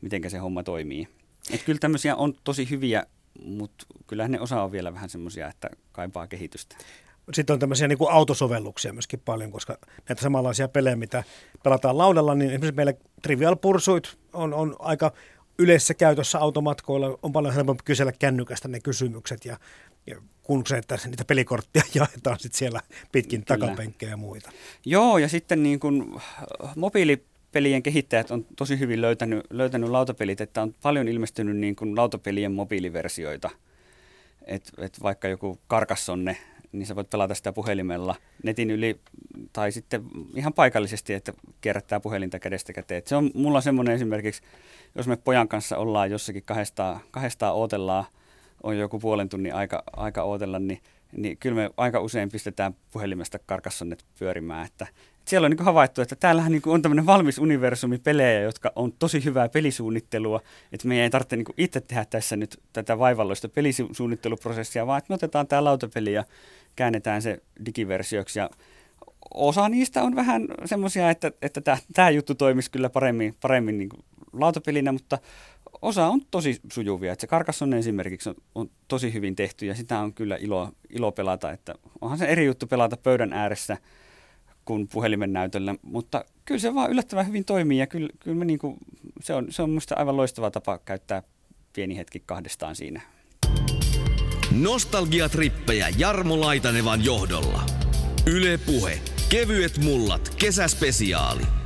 miten se homma toimii. Et kyllä tämmöisiä on tosi hyviä, mutta kyllähän ne osa on vielä vähän semmoisia, että kaipaa kehitystä. Sitten on tämmöisiä niin kuin autosovelluksia myöskin paljon, koska näitä samanlaisia pelejä, mitä pelataan laudalla, niin esimerkiksi meillä Trivial Pursuit on, on aika yleisessä käytössä automatkoilla. On paljon helpompi kysellä kännykästä ne kysymykset ja, ja kun se, että niitä pelikortteja [laughs] jaetaan sitten siellä pitkin Kyllä. takapenkkejä ja muita. Joo, ja sitten niin kuin mobiili pelien kehittäjät on tosi hyvin löytänyt, löytänyt lautapelit, että on paljon ilmestynyt niin kuin lautapelien mobiiliversioita. Et, et vaikka joku karkassonne, niin sä voit pelata sitä puhelimella netin yli tai sitten ihan paikallisesti, että kierrättää puhelinta kädestä käteen. Se on mulla semmoinen esimerkiksi, jos me pojan kanssa ollaan jossakin kahdestaan, kahdestaan ootellaan, on joku puolen tunnin aika, aika ootella, niin, niin kyllä me aika usein pistetään puhelimesta karkassonnet pyörimään, että siellä on niin havaittu, että täällähän niin on tämmöinen valmis universumi pelejä, jotka on tosi hyvää pelisuunnittelua, että meidän ei tarvitse niin itse tehdä tässä nyt tätä vaivalloista pelisuunnitteluprosessia, vaan että me otetaan tämä lautapeli ja käännetään se digiversioksi ja osa niistä on vähän semmoisia, että, että tämä, juttu toimisi kyllä paremmin, paremmin niin lautapelinä, mutta osa on tosi sujuvia. Että se Carcassonne esimerkiksi on, on tosi hyvin tehty ja sitä on kyllä ilo, ilo pelata. Että onhan se eri juttu pelata pöydän ääressä – kuin puhelimen näytöllä, mutta kyllä se vaan yllättävän hyvin toimii ja kyllä, kyllä me niin kuin, se, on, se on minusta aivan loistava tapa käyttää pieni hetki kahdestaan siinä. Nostalgiatrippejä Jarmo Laitanevan johdolla. Yle Puhe. Kevyet mullat. Kesäspesiaali.